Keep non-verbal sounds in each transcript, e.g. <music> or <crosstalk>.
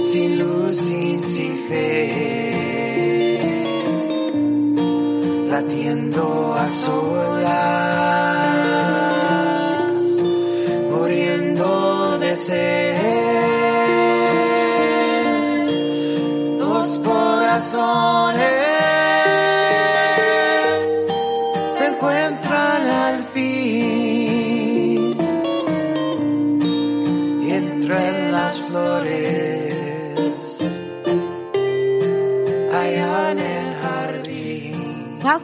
sin luz y sin fe, latiendo a solas,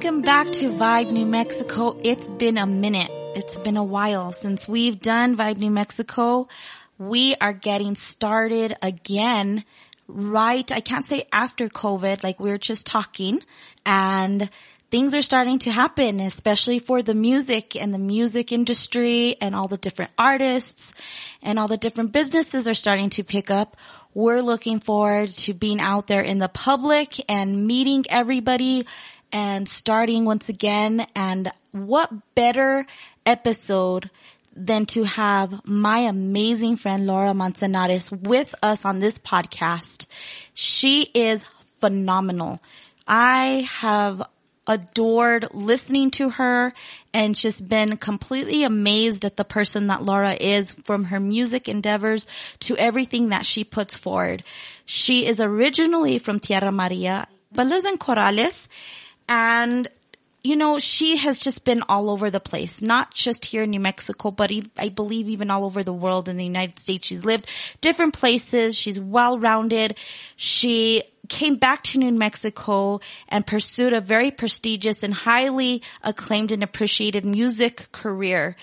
Welcome back to Vibe New Mexico. It's been a minute. It's been a while since we've done Vibe New Mexico. We are getting started again right, I can't say after COVID, like we were just talking and things are starting to happen, especially for the music and the music industry and all the different artists and all the different businesses are starting to pick up. We're looking forward to being out there in the public and meeting everybody and starting once again. And what better episode than to have my amazing friend Lara Manzanares with us on this podcast. She is phenomenal. I have adored listening to her and just been completely amazed at the person that Lara is from her music endeavors to everything that she puts forward. She is originally from Tierra Amarilla, but lives in Corrales and you know, she has just been all over the place, not just here in New Mexico, but I believe even all over the world in the United States. She's lived different places. She's well rounded. She came back to New Mexico and pursued a very prestigious and highly acclaimed and appreciated music career.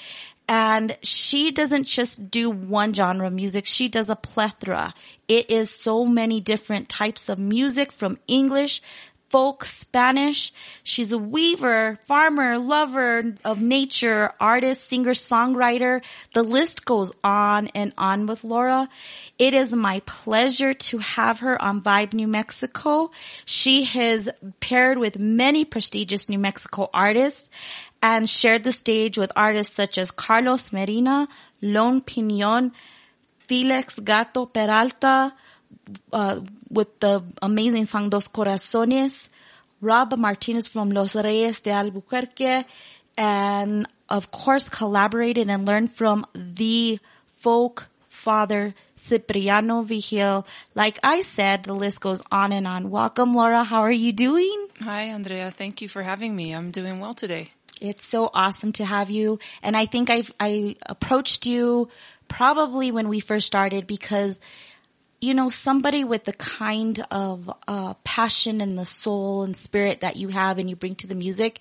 And she doesn't just do one genre of music. She does a plethora. It is so many different types of music from English, folk, Spanish. She's a weaver, farmer, lover of nature, artist, singer, songwriter. The list goes on and on with Lara. It is my pleasure to have her on Vibe New Mexico. She has paired with many prestigious New Mexico artists and shared the stage with artists such as Carlos Medina, Lone Piñon, Felix Gato Peralta, uh, with the amazing song Dos Corazones, Rob Martinez from Los Reyes de Albuquerque, and of course collaborated and learned from the folk father Cipriano Vigil. Like I said, the list goes on and on. Welcome, Lara. How are you doing? Hi, Andrea. Thank you for having me. I'm doing well today. It's so awesome to have you. And I think I've, I approached you probably when we first started because you know, somebody with the kind of uh, passion and the soul and spirit that you have and you bring to the music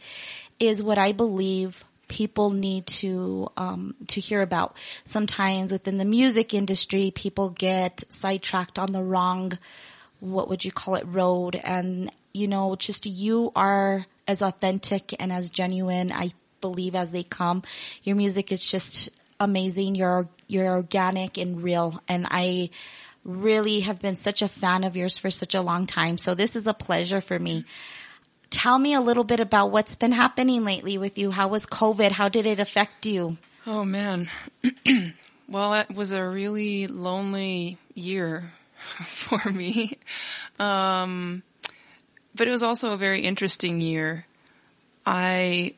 is what I believe people need to um, to hear about. Sometimes within the music industry, people get sidetracked on the wrong, what would you call it, road, and you know, just you are as authentic and as genuine, I believe, as they come. Your music is just amazing. You're you're organic and real, and I really have been such a fan of yours for such a long time. So this is a pleasure for me. Tell me a little bit about what's been happening lately with you. How was COVID? How did it affect you? Oh man. <clears throat> well, it was a really lonely year <laughs> for me. Um, but it was also a very interesting year. I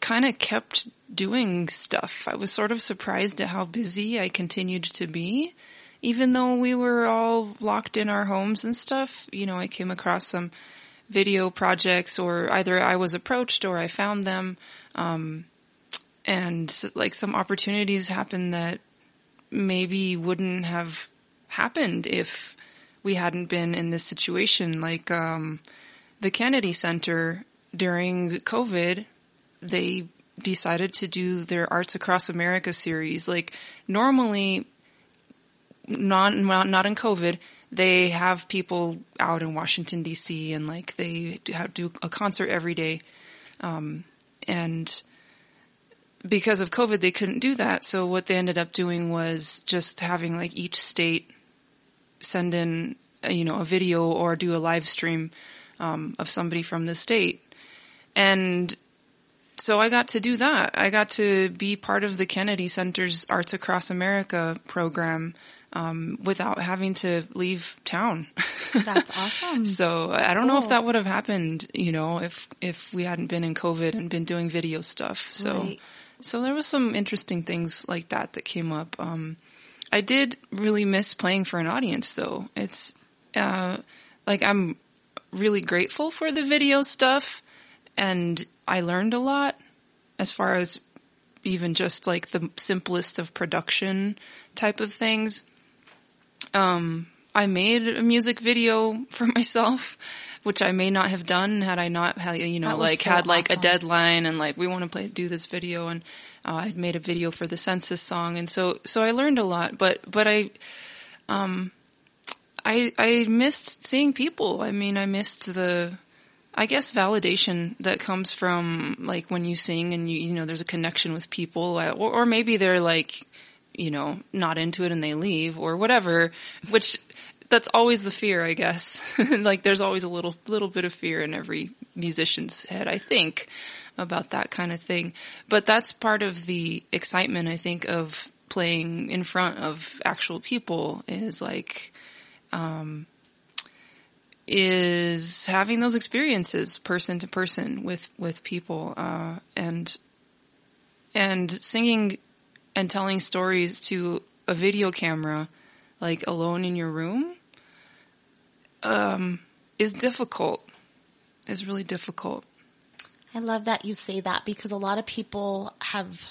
kind of kept doing stuff. I was sort of surprised at how busy I continued to be even though we were all locked in our homes and stuff, you know, I came across some video projects or either I was approached or I found them. Um, and like some opportunities happened that maybe wouldn't have happened if we hadn't been in this situation. Like, um, the Kennedy Center during COVID, they decided to do their Arts Across America series. Like, normally not not in COVID, they have people out in Washington D.C. and like they do a concert every day, um, and because of COVID, they couldn't do that. So what they ended up doing was just having like each state send in, you know, a video or do a live stream um, of somebody from the state, and so I got to do that. I got to be part of the Kennedy Center's Arts Across America program um, without having to leave town. That's <laughs> awesome. so I don't know if that would have happened, you know, if if we hadn't been in COVID and been doing video stuff. So Right. so there was some interesting things like that that came up. Um, I did really miss playing for an audience, though. It's uh, like I'm really grateful for the video stuff, and I learned a lot as far as even just like the simplest of production type of things. Um, I made a music video <laughs> for myself, which I may not have done had I not had, you know, like so had like a deadline and like we want to play, do this video and uh, I'd made a video for the census song. And so, so I learned a lot, but, but I, um, I, I missed seeing people. I mean, I missed the, I guess validation that comes from like when you sing and you, you know, there's a connection with people uh, or, or maybe they're like, you know, not into it and they leave or whatever, which that's always the fear, I guess. <laughs> like there's always a little, little bit of fear in every musician's head, I think, about that kind of thing. But that's part of the excitement, I think, of playing in front of actual people is like, um, is having those experiences person to person with, with people, uh, and, and singing and telling stories to a video camera, like alone in your room, um, is difficult. Is really difficult. I love that you say that because a lot of people have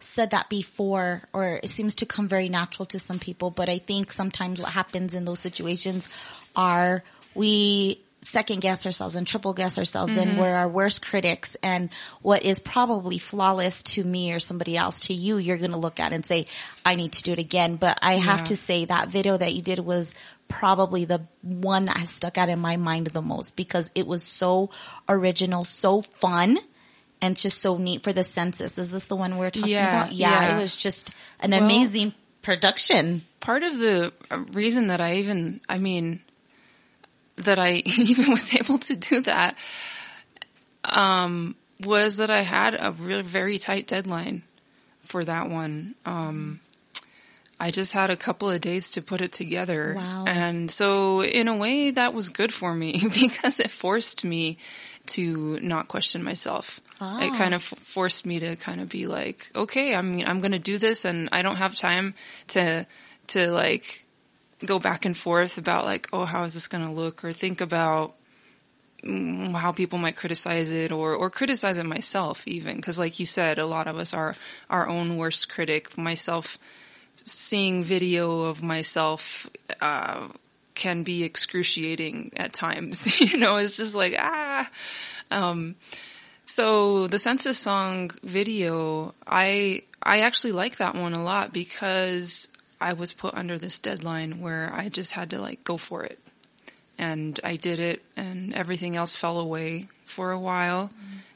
said that before or it seems to come very natural to some people, but I think sometimes what happens in those situations are we second guess ourselves and triple guess ourselves and mm-hmm. we're our worst critics. And what is probably flawless to me or somebody else to you you're going to look at and say I need to do it again. But I have Yeah. to say that video that you did was probably the one that has stuck out in my mind the most because it was so original so fun and just so neat for the census. Is this the one we're talking Yeah, about? Yeah, yeah. it was just an Well- amazing production. Part of the reason that I even, I mean, that I <laughs> even was able to do that, um, was that I had a real, very tight deadline for that one. Um, I just had a couple of days to put it together. Wow. And so in a way that was good for me <laughs> because it forced me to not question myself. Ah. It kind of forced me to kind of be like, okay, I'm, I'm going to do this and I don't have time to, to like go back and forth about like, oh, how is this going to look or think about mm, how people might criticize it or, or criticize it myself even. Cause like you said, a lot of us are our own worst critic. Myself seeing video of myself, uh, can be excruciating at times. <laughs> you know, it's just like, ah, um, so the census song video, I, I actually like that one a lot because I was put under this deadline where I just had to like go for it. And I did it and everything else fell away for a while.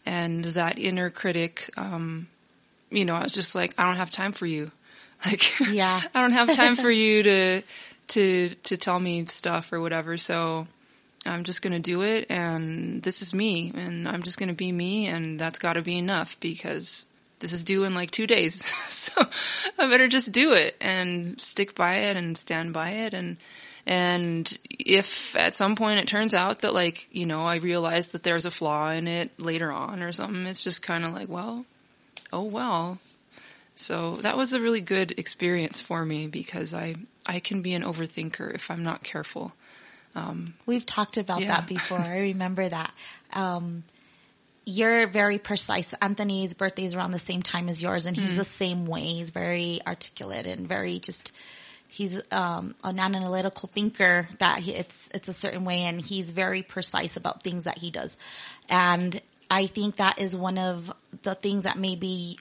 And that inner critic, um, you know, I was just like, I don't have time for you. <laughs> Like, Yeah. <laughs> I don't have time for <laughs> you to, to, to tell me stuff or whatever. So I'm just going to do it and this is me and I'm just going to be me and that's got to be enough because this is due in like two days. <laughs> so I better just do it and stick by it and stand by it. And, and if at some point it turns out that like, you know, I realize that there's a flaw in it later on or something, it's just kind of like, well, oh well. So that was a really good experience for me because I, I can be an overthinker if I'm not careful. We've talked about Yeah. that before. I remember that. Um, you're very precise. Anthony's birthday is around the same time as yours, and he's the same way. He's very articulate and very just. He's um, an analytical thinker that he, it's it's a certain way, and he's very precise about things that he does. And I think that is one of the things that maybe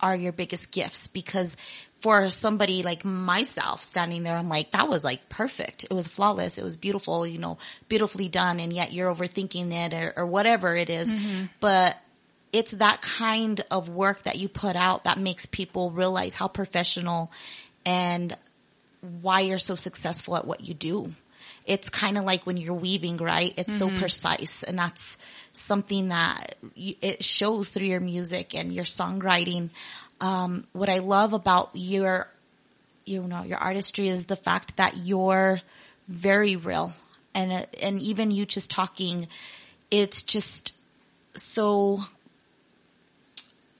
are your biggest gifts because for somebody like myself standing there, I'm like, that was like perfect. It was flawless. It was beautiful, you know, beautifully done. And yet you're overthinking it or, or whatever it is. Mm-hmm. But it's that kind of work that you put out that makes people realize how professional and why you're so successful at what you do. it's kind of like when you're weaving, right? It's so mm-hmm. precise and that's something that you, it shows through your music and your songwriting. Um, what I love about your, you know, your artistry is the fact that you're very real and, and even you just talking, it's just so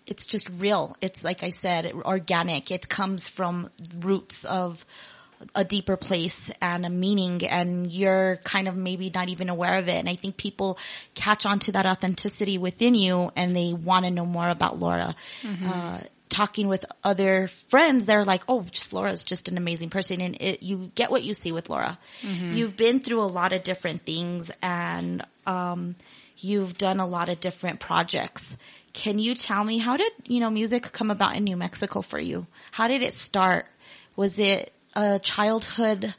it's just real. It's like I said, organic. It comes from roots of a deeper place and a meaning and you're kind of maybe not even aware of it. And I think people catch on to that authenticity within you and they want to know more about Lara. Uh, talking with other friends, they're like, "Oh, just Lara's just an amazing person," and it, you get what you see with Lara. You've been through a lot of different things, and um, you've done a lot of different projects. Can you tell me how did you know music come about in New Mexico for you? How did it start? Was it a childhood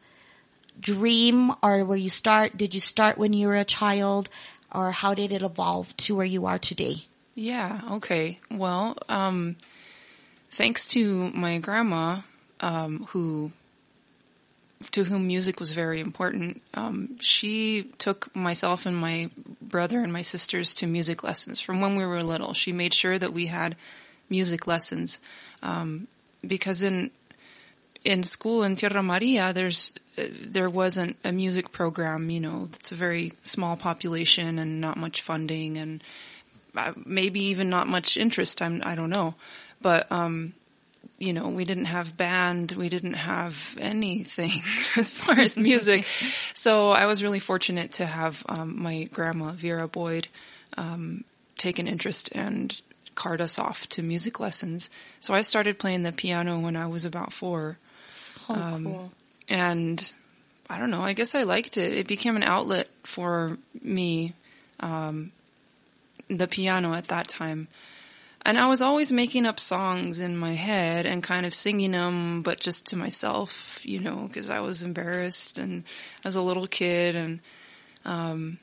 dream, or where you start? Did you start when you were a child, or how did it evolve to where you are today? Yeah. Okay. Well, um, thanks to my grandma, um, who, to whom music was very important, um, she took myself and my brother and my sisters to music lessons from when we were little. She made sure that we had music lessons, um, because in, in school in Tierra Amarilla, there's, uh, there wasn't a music program, you know, it's a very small population and not much funding and, uh, maybe even not much interest. I'm, I don't know, but um, you know, we didn't have band, we didn't have anything <laughs> as far as music. <laughs> so I was really fortunate to have um, my grandma Vera Boyd um, take an interest and cart us off to music lessons. So I started playing the piano when I was about four, Oh, cool. and I don't know. I guess I liked it. It became an outlet for me um, the piano at that time. And I was always making up songs in my head and kind of singing them, but just to myself, you know, because I was embarrassed and as a little kid and, um,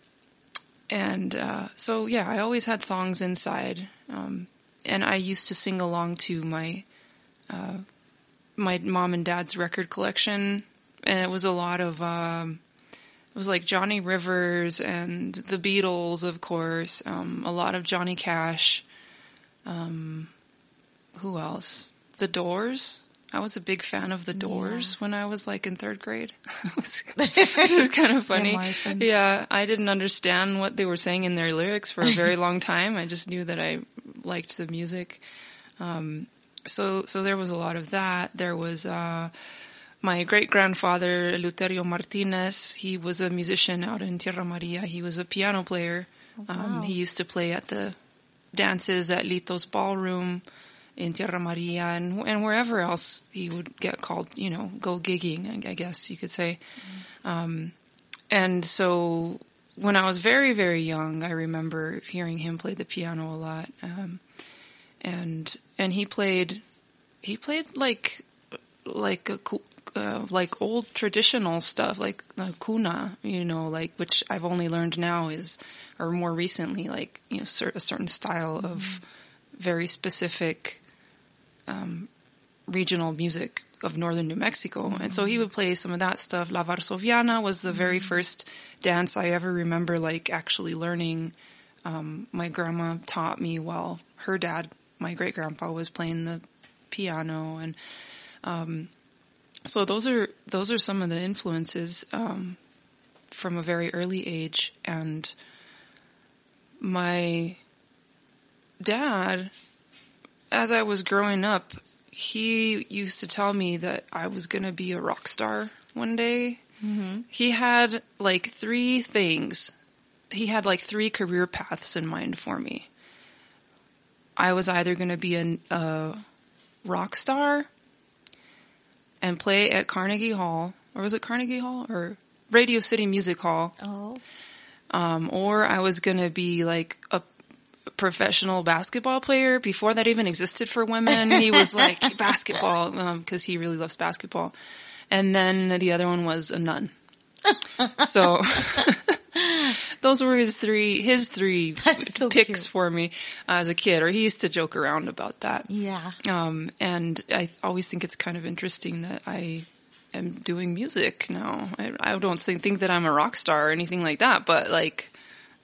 and, uh, so yeah, I always had songs inside. Um, and I used to sing along to my, uh, my mom and dad's record collection. And it was a lot of, um, it was like Johnny Rivers and the Beatles, of course, um, a lot of Johnny Cash. Um, who else? The Doors. I was a big fan of the Doors when I was like in third grade. <laughs> it was <laughs> kind of funny. Yeah, I didn't understand what they were saying in their lyrics for a very <laughs> long time. I just knew that I liked the music. Um, so, so there was a lot of that. There was, uh, my great grandfather, Luterio Martinez, he was a musician out in Tierra Amarilla. He was a piano player. Um, he used to play at the dances at Lito's Ballroom in Tierra Amarilla and, and wherever else he would get called, you know, go gigging, I guess you could say. Um, and so when I was very, very young, I remember hearing him play the piano a lot. Um, and, and he played, he played like, like a, uh, like old traditional stuff, like uh, kuna, you know, like which I've only learned now is, or more recently, like you know, cer- a certain style of very specific um, regional music of northern New Mexico, and so he would play some of that stuff. La Varsoviana was the very first dance I ever remember, like actually learning. Um, my grandma taught me while her dad, my great grandpa, was playing the piano, and um, so those are those are some of the influences um, from a very early age, and my dad, as I was growing up, he used to tell me that I was going to be a rock star one day. Mm-hmm. He had like three things. He had like three career paths in mind for me. I was either going to be a rock star and play at Carnegie Hall, or was it Carnegie Hall or Radio City Music Hall? Oh, um, or I was gonna be like a professional basketball player before that even existed for women. He was like <laughs> basketball, um, cause he really loves basketball. And then the other one was a nun. so <laughs> those were his three, his three <laughs> so picks cute. for me as a kid, or he used to joke around about that. yeah. Um, and I always think it's kind of interesting that I am doing music now. I, I don't think, that I'm a rock star or anything like that, but like,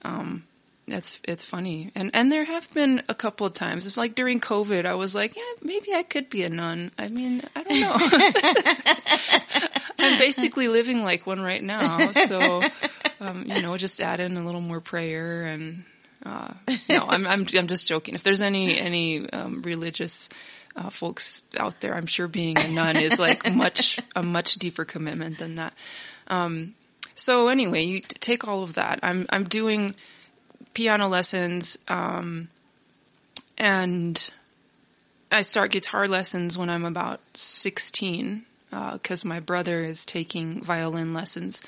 um, it's it's funny, and and there have been a couple of times. It's like during COVID, I was like, yeah, maybe I could be a nun. I mean, I don't know. <laughs> I'm basically living like one right now, so um, you know, just add in a little more prayer and. Uh, no, I'm I'm I'm just joking. If there's any any um, religious uh, folks out there, I'm sure being a nun is like <laughs> much a much deeper commitment than that. Um, so anyway, you take all of that. I'm I'm doing piano lessons, um, and I start guitar lessons when I'm about 16 because uh, my brother is taking violin lessons,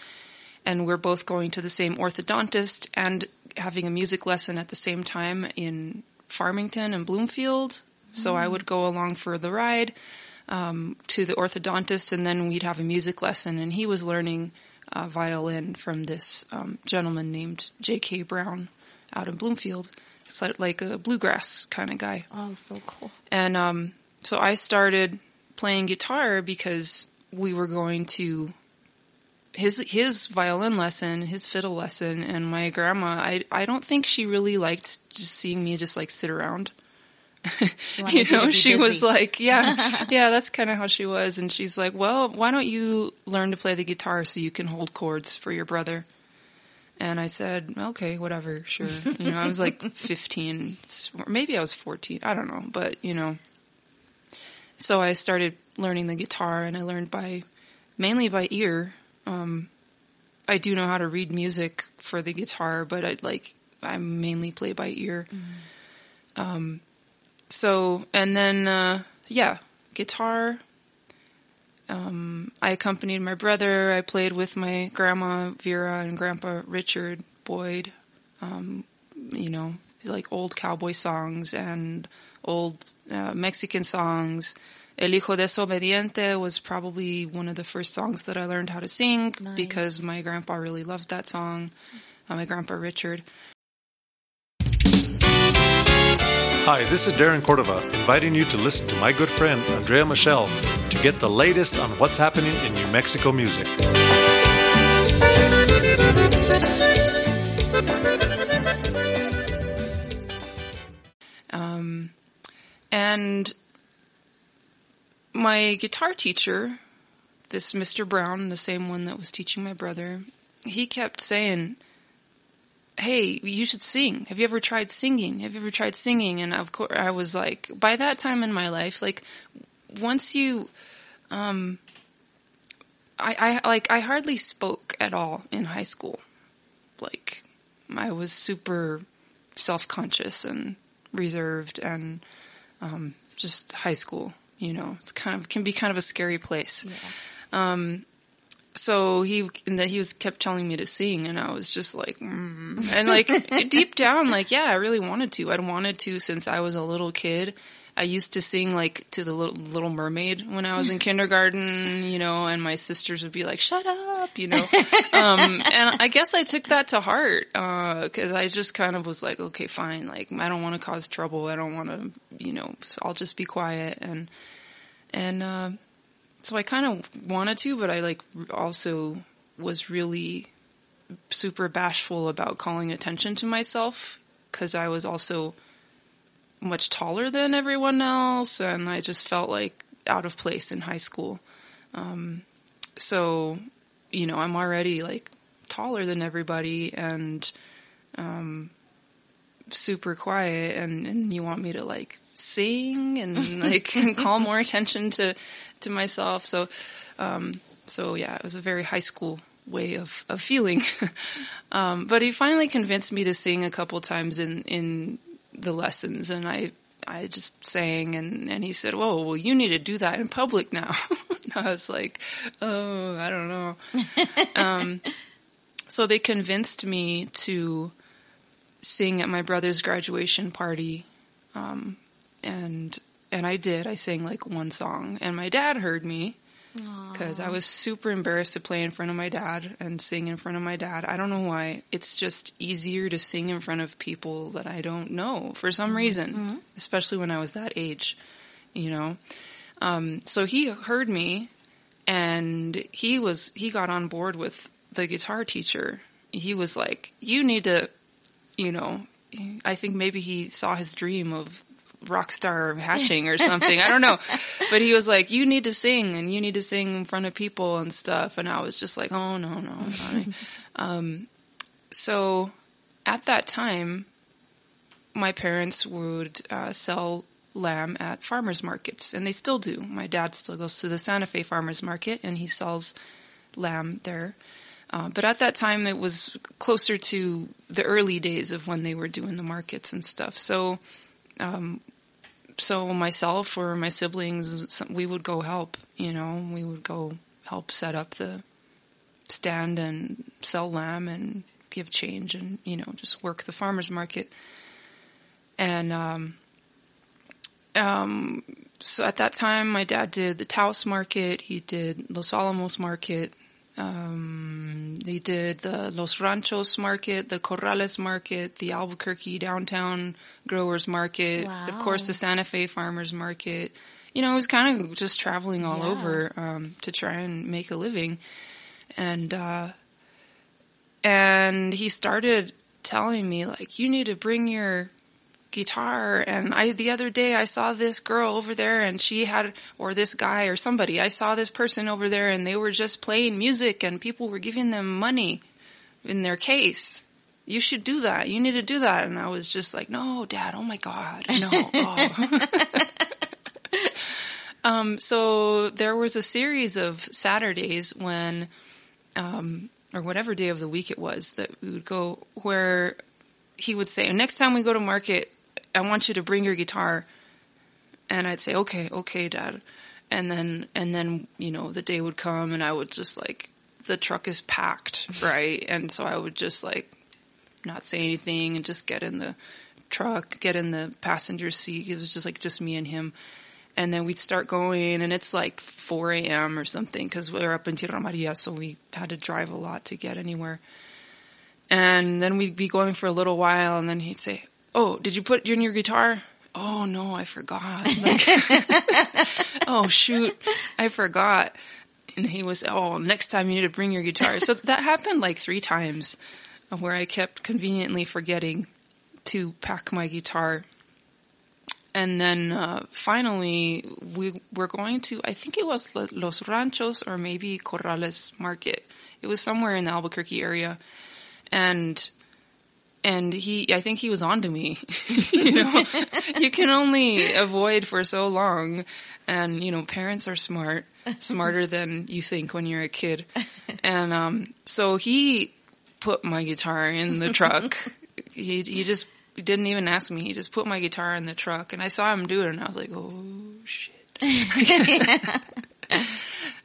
and we're both going to the same orthodontist and having a music lesson at the same time in Farmington and Bloomfield. So I would go along for the ride um, to the orthodontist, and then we'd have a music lesson, and he was learning. Uh, violin from this um, gentleman named J.K. Brown out in Bloomfield. It's like a bluegrass kind of guy. Oh, so cool. And um, so I started playing guitar because we were going to his his violin lesson, his fiddle lesson, and my grandma. I I don't think she really liked just seeing me just like sit around. <laughs> you know, she busy. was like, yeah, <laughs> yeah, that's kind of how she was. And she's like, well, why don't you learn to play the guitar so you can hold chords for your brother? And I said, okay, whatever, sure. You know, I was like <laughs> 15, or maybe I was 14, I don't know, but you know. So I started learning the guitar and I learned by, mainly by ear. Um, I do know how to read music for the guitar, but I like, I mainly play by ear. Mm-hmm. Um, so, and then, uh, yeah, guitar, um, I accompanied my brother. I played with my grandma Vera and grandpa Richard Boyd. Um, you know, like old cowboy songs and old uh, Mexican songs. El Hijo Desobediente was probably one of the first songs that I learned how to sing nice. because my grandpa really loved that song. Uh, my grandpa Richard. Hi, this is Darren Cordova, inviting you to listen to my good friend Andrea Michelle to get the latest on what's happening in New Mexico music. Um, and my guitar teacher, this Mr. Brown, the same one that was teaching my brother, he kept saying, hey, you should sing. Have you ever tried singing? Have you ever tried singing? And of course, I was like, by that time in my life, like, once you, um, I, I, like, I hardly spoke at all in high school. Like, I was super self-conscious and reserved and, um, just high school, you know, it's kind of, can be kind of a scary place. Yeah. Um, so he and that he was kept telling me to sing and I was just like mm. and like <laughs> deep down like yeah I really wanted to. I'd wanted to since I was a little kid. I used to sing like to the little, little mermaid when I was in <laughs> kindergarten you know and my sisters would be like shut up you know? Um, and I guess I took that to heart uh, cuz I just kind of was like okay fine like I don't want to cause trouble. I don't want to you know I'll just be quiet and and uh, so I kind of wanted to, but I like also was really super bashful about calling attention to myself because I was also much taller than everyone else, and I just felt like out of place in high school. Um, so, you know, I'm already like taller than everybody and um, super quiet, and, and you want me to like sing and <laughs> like <laughs> call more attention to to myself. So, um, so yeah, it was a very high school way of of feeling. <laughs> um, but he finally convinced me to sing a couple times in in the lessons, and I I just sang, and and he said, "Whoa, well, you need to do that in public now." I was like, "Oh, I don't know." um, so they convinced me to sing at my brother's graduation party um, and and I did. I sang like one song, and my dad heard me because I was super embarrassed to play in front of my dad and sing in front of my dad. I don't know why. It's just easier to sing in front of people that I don't know for some mm-hmm. reason, mm-hmm. especially when I was that age, you know. Um, so he heard me, and he was he got on board with the guitar teacher. He was like, "You need to, you know." I think maybe he saw his dream of rock star hatching or something. I don't know. <laughs> But he was like, you need to sing and you need to sing in front of people and stuff. And I was just like, oh no, no, no. <laughs> um, so at that time, my parents would uh, sell lamb at farmers markets, and they still do. My dad still goes to the Santa Fe farmers market, and he sells lamb there. Uh, but at that time, it was closer to the early days of when they were doing the markets and stuff. So, um, so myself or my siblings, we would go help. You know, we would go help set up the stand and sell lamb and give change and you know just work the farmers market. And um, um, so at that time, my dad did the Taos market. He did Los Alamos market. Um, they did the Los Ranchos market, the Corrales market, the Albuquerque downtown growers market, Wow. of course the Santa Fe farmers market. You know, I was kind of just traveling all Yeah. over um, to try and make a living, and uh, and he started telling me like, you need to bring your guitar and I the other day I saw this girl over there and she had or this guy or somebody I saw this person over there and they were just playing music and people were giving them money in their case. You should do that. You need to do that. And I was just like no dad. Oh my god. No. <laughs> Oh. <laughs> um so there was a series of Saturdays when um or whatever day of the week it was that we would go where he would say, next time we go to market, I want you to bring your guitar. And I'd say, okay, okay, dad. And then, and then, you know, the day would come and I would just like, the truck is packed, <laughs> right? and so I would just like not say anything and just get in the truck, get in the passenger seat. It was just like just me and him. And then we'd start going and it's like 4 a.m. or something because we were up in Tierra Amarilla. So we had to drive a lot to get anywhere. And then we'd be going for a little while and then he'd say, Oh, did you put in your guitar? Oh no, I forgot. Like, <laughs> oh shoot, I forgot. And he was, oh, next time you need to bring your guitar. So that happened like three times where I kept conveniently forgetting to pack my guitar. And then uh, finally, we were going to, I think it was Los Ranchos or maybe Corrales Market. It was somewhere in the Albuquerque area. And and he I think he was on to me. <laughs> you know, you can only avoid for so long and you know, parents are smart, smarter than you think when you're a kid. And um so he put my guitar in the truck. <laughs> he he just didn't even ask me. He just put my guitar in the truck and I saw him do it and I was like, "Oh shit." <laughs>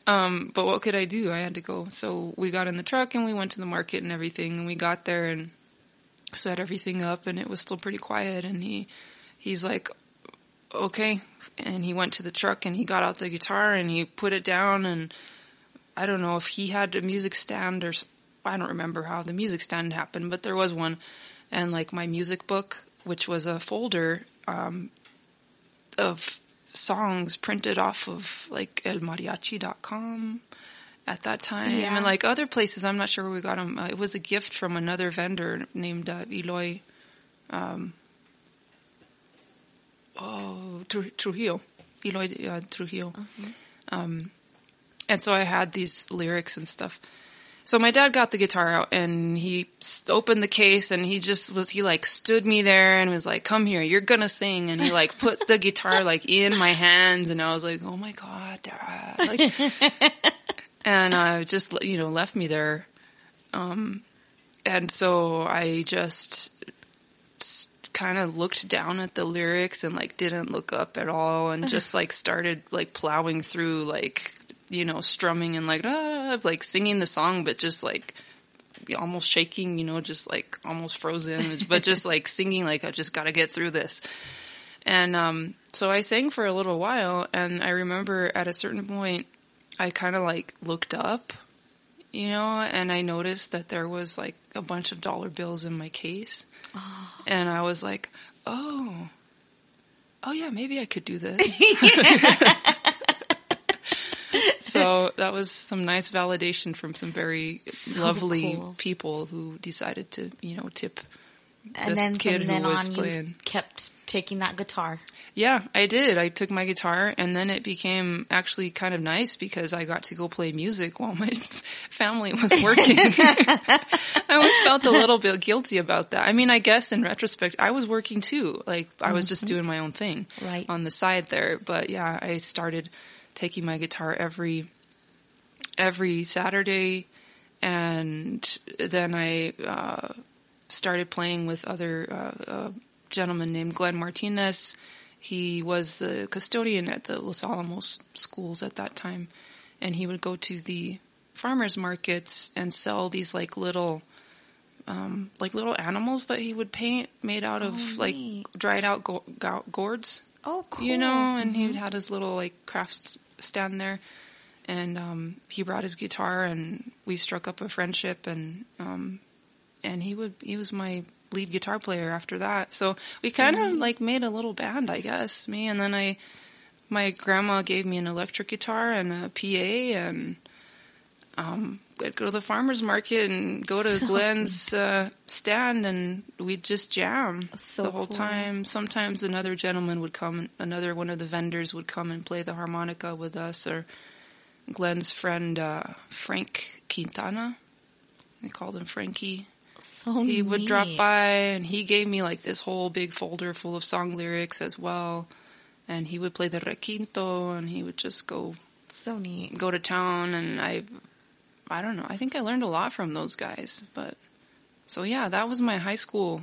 Um, but what could I do? I had to go. So we got in the truck and we went to the market and everything. And we got there and set everything up, and it was still pretty quiet. And he, he's like, "Okay," and he went to the truck and he got out the guitar and he put it down. And I don't know if he had a music stand or I don't remember how the music stand happened, but there was one. And like my music book, which was a folder um, of songs printed off of like elmariachi.com at that time Yeah. and like other places i'm not sure where we got them uh, it was a gift from another vendor named uh, eloy um, oh Tru- trujillo eloy uh, trujillo um, and so i had these lyrics and stuff so my dad got the guitar out and he opened the case and he just was, he like stood me there and was like, come here, you're gonna sing. And he like put the guitar like in my hands and I was like, oh my God, dad. Like, <laughs> and I just, you know, left me there. Um, and so I just kind of looked down at the lyrics and like didn't look up at all and just like started like plowing through like you know strumming and like ah, like singing the song but just like almost shaking you know just like almost frozen but just <laughs> like singing like I just got to get through this and um so I sang for a little while and I remember at a certain point I kind of like looked up you know and I noticed that there was like a bunch of dollar bills in my case oh. and I was like, oh, oh yeah, maybe I could do this. <laughs> so that was some nice validation from some very So lovely cool. people who decided to, you know, tip and this then kid who was on, playing. kept taking that guitar. Yeah, I did. I took my guitar and then it became actually kind of nice because I got to go play music while my <laughs> family was working. <laughs> I always felt a little bit guilty about that. I mean, I guess in retrospect, I was working too. Like I was just doing my own thing Right. on the side there. But yeah, I started taking my guitar every, every Saturday and then I, uh, started playing with other uh, uh, gentleman named Glenn Martinez. He was the custodian at the Los Alamos schools at that time, and he would go to the farmers markets and sell these like little, um, like little animals that he would paint made out of Oh, like neat. dried out go- go- gourds Oh, cool. you know, and he had his little like crafts stand there, and um, he brought his guitar, and we struck up a friendship, and um, and he would he was my lead guitar player after that. So we kind of like made a little band, I guess, me, and then I, my grandma gave me an electric guitar and a PA, and um, we'd go to the farmers market and go to <laughs> Glenn's uh, stand, and we'd just jam So the whole cool. time. Sometimes another gentleman would come, another one of the vendors would come and play the harmonica with us, or Glenn's friend uh, Frank Quintana. They called him Frankie. So He would drop by, and he gave me like this whole big folder full of song lyrics as well. And he would play the requinto, and he would just go So neat. go to town and I I don't know. I think I learned a lot from those guys, but so yeah, that was my high school.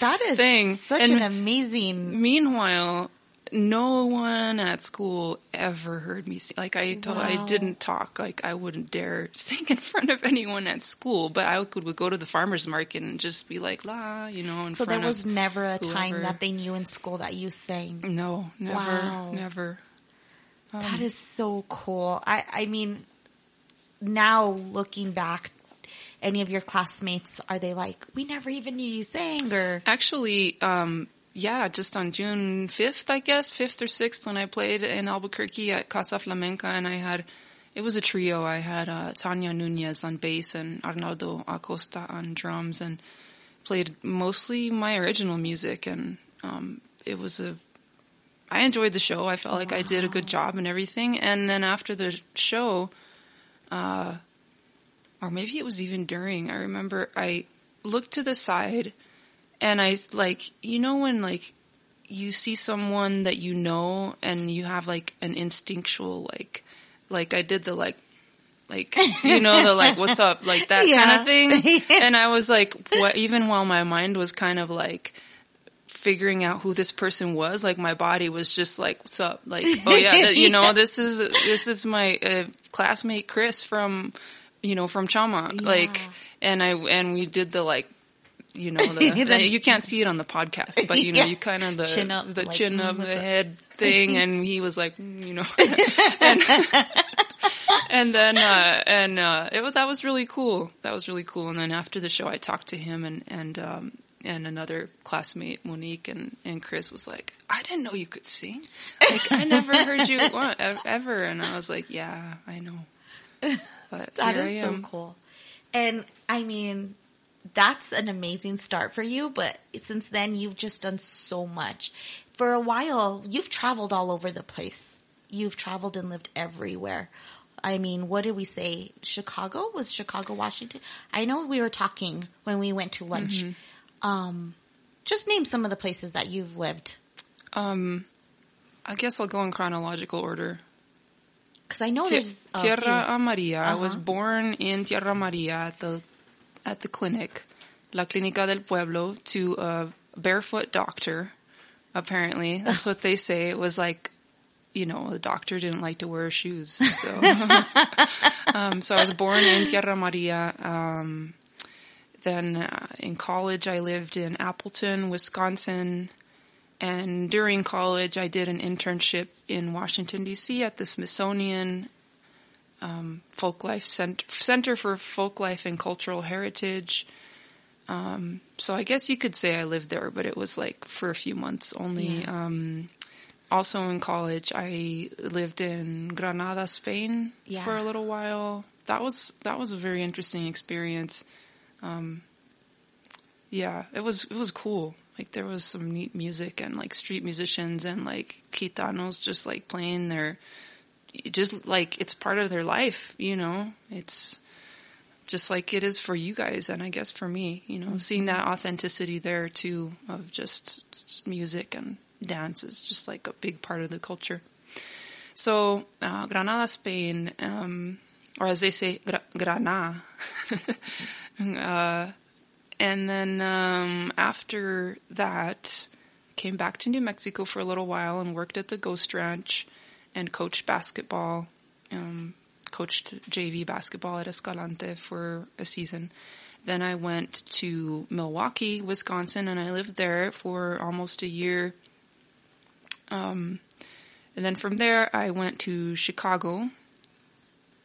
That is Thing. such And- an amazing. Meanwhile, no one at school ever heard me sing. Like I told, I didn't talk. Like I wouldn't dare <laughs> sing in front of anyone at school, but I could would go to the farmers market and just be like la, you know, in So there was never a time that they knew in school that you sang. no, never, Wow. never. Um, That is so cool. I, I mean, now looking back, any of your classmates, are they like, we never even knew you sang or? Actually, um, yeah, just on June 5th, I guess, 5th or 6th when I played in Albuquerque at Casa Flamenca and I had, it was a trio. I had, uh, Tanya Nunez on bass and Arnaldo Acosta on drums and played mostly my original music and, um, it was a, I enjoyed the show. I felt like I did a good job and everything. And then after the show, uh, or maybe it was even during, I remember I looked to the side and I like, you know, when like you see someone that you know and you have like an instinctual, like, like I did the like, like, you know, the like, what's up, like that kind of thing. <laughs> And I was like, what, even while my mind was kind of like, figuring out who this person was, like my body was just like, "What's up?" Like, oh yeah, <laughs> you know, Yeah. this is this is my uh, classmate Chris from, you know, from Chama. Like, and I and we did the like, you know, the, <laughs> The- you can't see it on the podcast, but you know, Yeah. you kind of the Chin up, the like, chin mm, up, the head thing, and he was like, mm, you know, <laughs> and, and then uh, and uh, it was that was really cool. That was really cool. And then after the show, I talked to him and and um, and another classmate, Monique, and and Chris was like, I didn't know you could sing. Like I never heard you <laughs> want, ever. And I was like, Yeah, I know. But That is so cool. And I mean, that's an amazing start for you, but since then you've just done so much. For a while, you've traveled all over the place. You've traveled and lived everywhere. I mean, what did we say? Chicago? Was Chicago, Washington? I know we were talking when we went to lunch. Mm-hmm. Um, just name some of the places that you've lived. Um, I guess I'll go in chronological order. Cause I know Ti- there's uh, Tierra you- Amarilla. I was Uh-huh. born in Tierra Amarilla at the at the clinic, La Clínica del Pueblo, to a barefoot doctor. Apparently, that's what they say. It was like, you know, the doctor didn't like to wear shoes, so <laughs> um, so I was born in Tierra Amarilla. Um, then uh, in college, I lived in Appleton, Wisconsin. And during college, I did an internship in Washington, D.C. at the Smithsonian um, Folklife Center, Center for Folklife and Cultural Heritage. Um, so I guess you could say I lived there, but it was like for a few months only. Yeah. Um, also in college, I lived in Granada, Spain Yeah. for a little while. That was that was a very interesting experience. Um, yeah, it was it was cool. Like there was some neat music and like street musicians and like gitanos just like playing their just like it's part of their life, you know. It's just like it is for you guys and I guess for me, you know, seeing that authenticity there too of just, just music and dance is just like a big part of the culture. So, uh, Granada, Spain, um, or as they say, gra- Grana. <laughs> uh, and then um, after that, came back to New Mexico for a little while and worked at the Ghost Ranch and coached basketball. Um, coached JV basketball at Escalante for a season. Then I went to Milwaukee, Wisconsin, and I lived there for almost a year. Um, and then from there, I went to Chicago,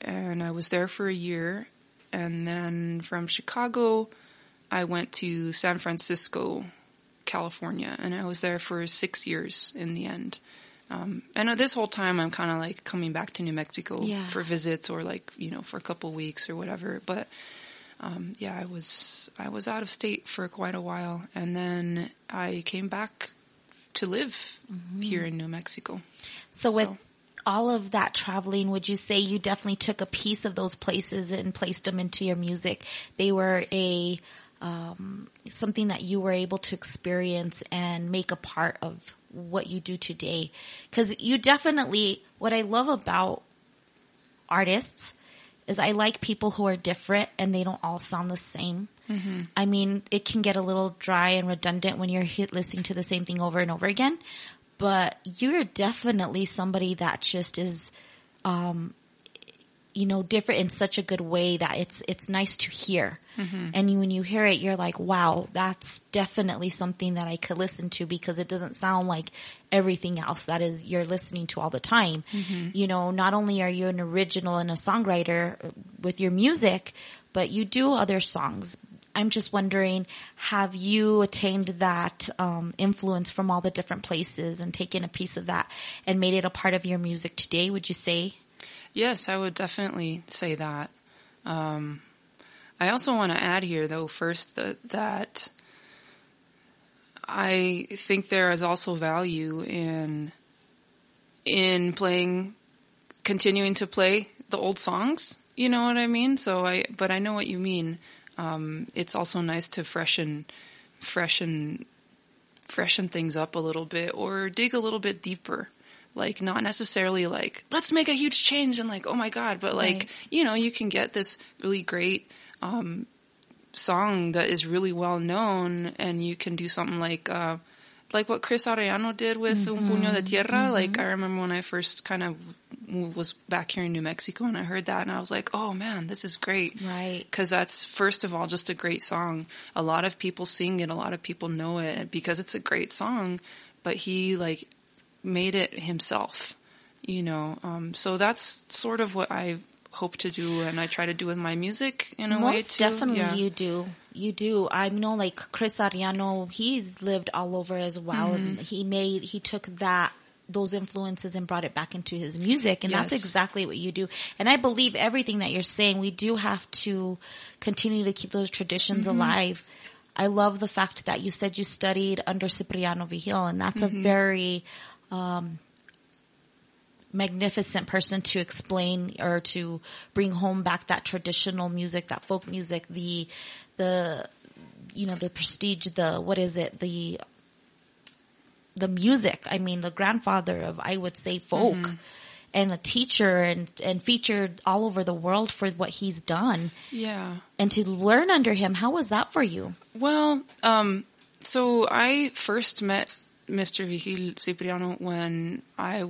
and I was there for a year. And then from Chicago, I went to San Francisco, California, and I was there for six years in the end. Um, and this whole time, I'm kind of like coming back to New Mexico Yeah. for visits or like you know for a couple weeks or whatever. But um, yeah, I was I was out of state for quite a while, and then I came back to live here in New Mexico. So with all of that traveling, would you say you definitely took a piece of those places and placed them into your music? They were a um, something that you were able to experience and make a part of what you do today. Because you definitely, what I love about artists is I like people who are different and they don't all sound the same. I mean, it can get a little dry and redundant when you're hit listening to the same thing over and over again, but you're definitely somebody that just is, um, you know, different in such a good way that it's, it's nice to hear. Mm-hmm. And when you hear it, you're like, wow, that's definitely something that I could listen to because it doesn't sound like everything else that is you're listening to all the time. Mm-hmm. You know, not only are you an original and a songwriter uh, with your music, but you do other songs. I'm just wondering, have you attained that um, influence from all the different places and taken a piece of that and made it a part of your music today? Would you say? Yes, I would definitely say that. Um, I also want to add here, though, first that that I think there is also value in in playing, continuing to play the old songs. You know what I mean? So I, but I know what you mean. Um, it's also nice to freshen, freshen, freshen things up a little bit or dig a little bit deeper. Like not necessarily like, let's make a huge change and like, oh my God, but like, Right. you know, you can get this really great, um, song that is really well known and you can do something like, uh, like what Chris Arellano did with Un Puño de Tierra. Like I remember when I first kind of was back here in New Mexico and I heard that and I was like, oh man, this is great. Right. Cause that's first of all just a great song. A lot of people sing it, a lot of people know it because it's a great song, but he like made it himself, you know. Um, so that's sort of what I hope to do and I try to do with my music in a way Most too. definitely Yeah. you do. You do. I know like Chris Arellano, he's lived all over as well. Mm-hmm. And he made, he took that, those influences and brought it back into his music. And that's exactly what you do. And I believe everything that you're saying, we do have to continue to keep those traditions Mm-hmm. alive. I love the fact that you said you studied under Cipriano Vigil and that's Mm-hmm. a very, um, magnificent person to explain or to bring home back that traditional music, that folk music, the, the, you know, the prestige, the, what is it, the, the music. I mean, the grandfather of, I would say, folk. And a teacher and, and featured all over the world for what he's done. Yeah. And to learn under him, how was that for you? Well, um, so I first met Mr. Vigil Cipriano when I,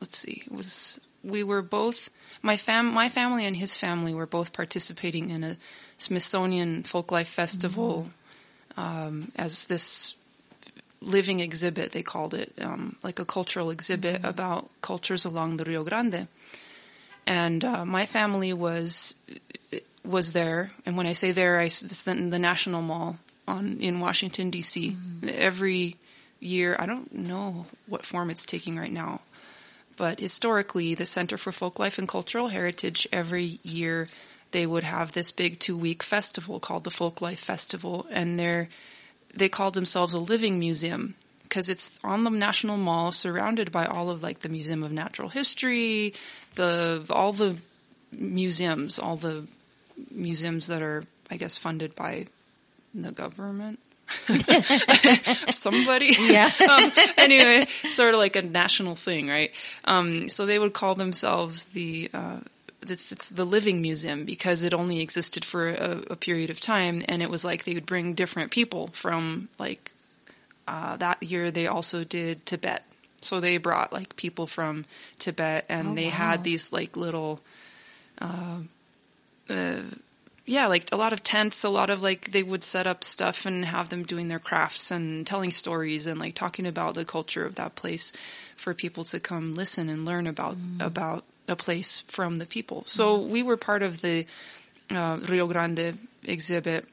let's see, was, we were both, my fam, my family and his family were both participating in a Smithsonian Folklife Festival, um, as this living exhibit, they called it, um, like a cultural exhibit about cultures along the Rio Grande. And, uh, my family was, was there. And when I say there, I, it's in the National Mall on, in Washington DC. Every, year, I don't know what form it's taking right now, but historically, the Center for Folklife and Cultural Heritage every year they would have this big two week festival called the Folklife Festival, and they're they called themselves a living museum because it's on the National Mall, surrounded by all of like the Museum of Natural History, the all the museums, all the museums that are, I guess, funded by the government. <laughs> Somebody. Yeah. <laughs> um, anyway, sort of like a national thing, right? Um, so they would call themselves the, uh, it's, it's the living museum because it only existed for a, a period of time and it was like they would bring different people from like, uh, that year they also did Tibet. So they brought like people from Tibet and Oh, they wow. had these like little, yeah, like a lot of tents, a lot of like they would set up stuff and have them doing their crafts and telling stories and like talking about the culture of that place for people to come listen and learn about about a place from the people. So we were part of the uh, Rio Grande exhibit,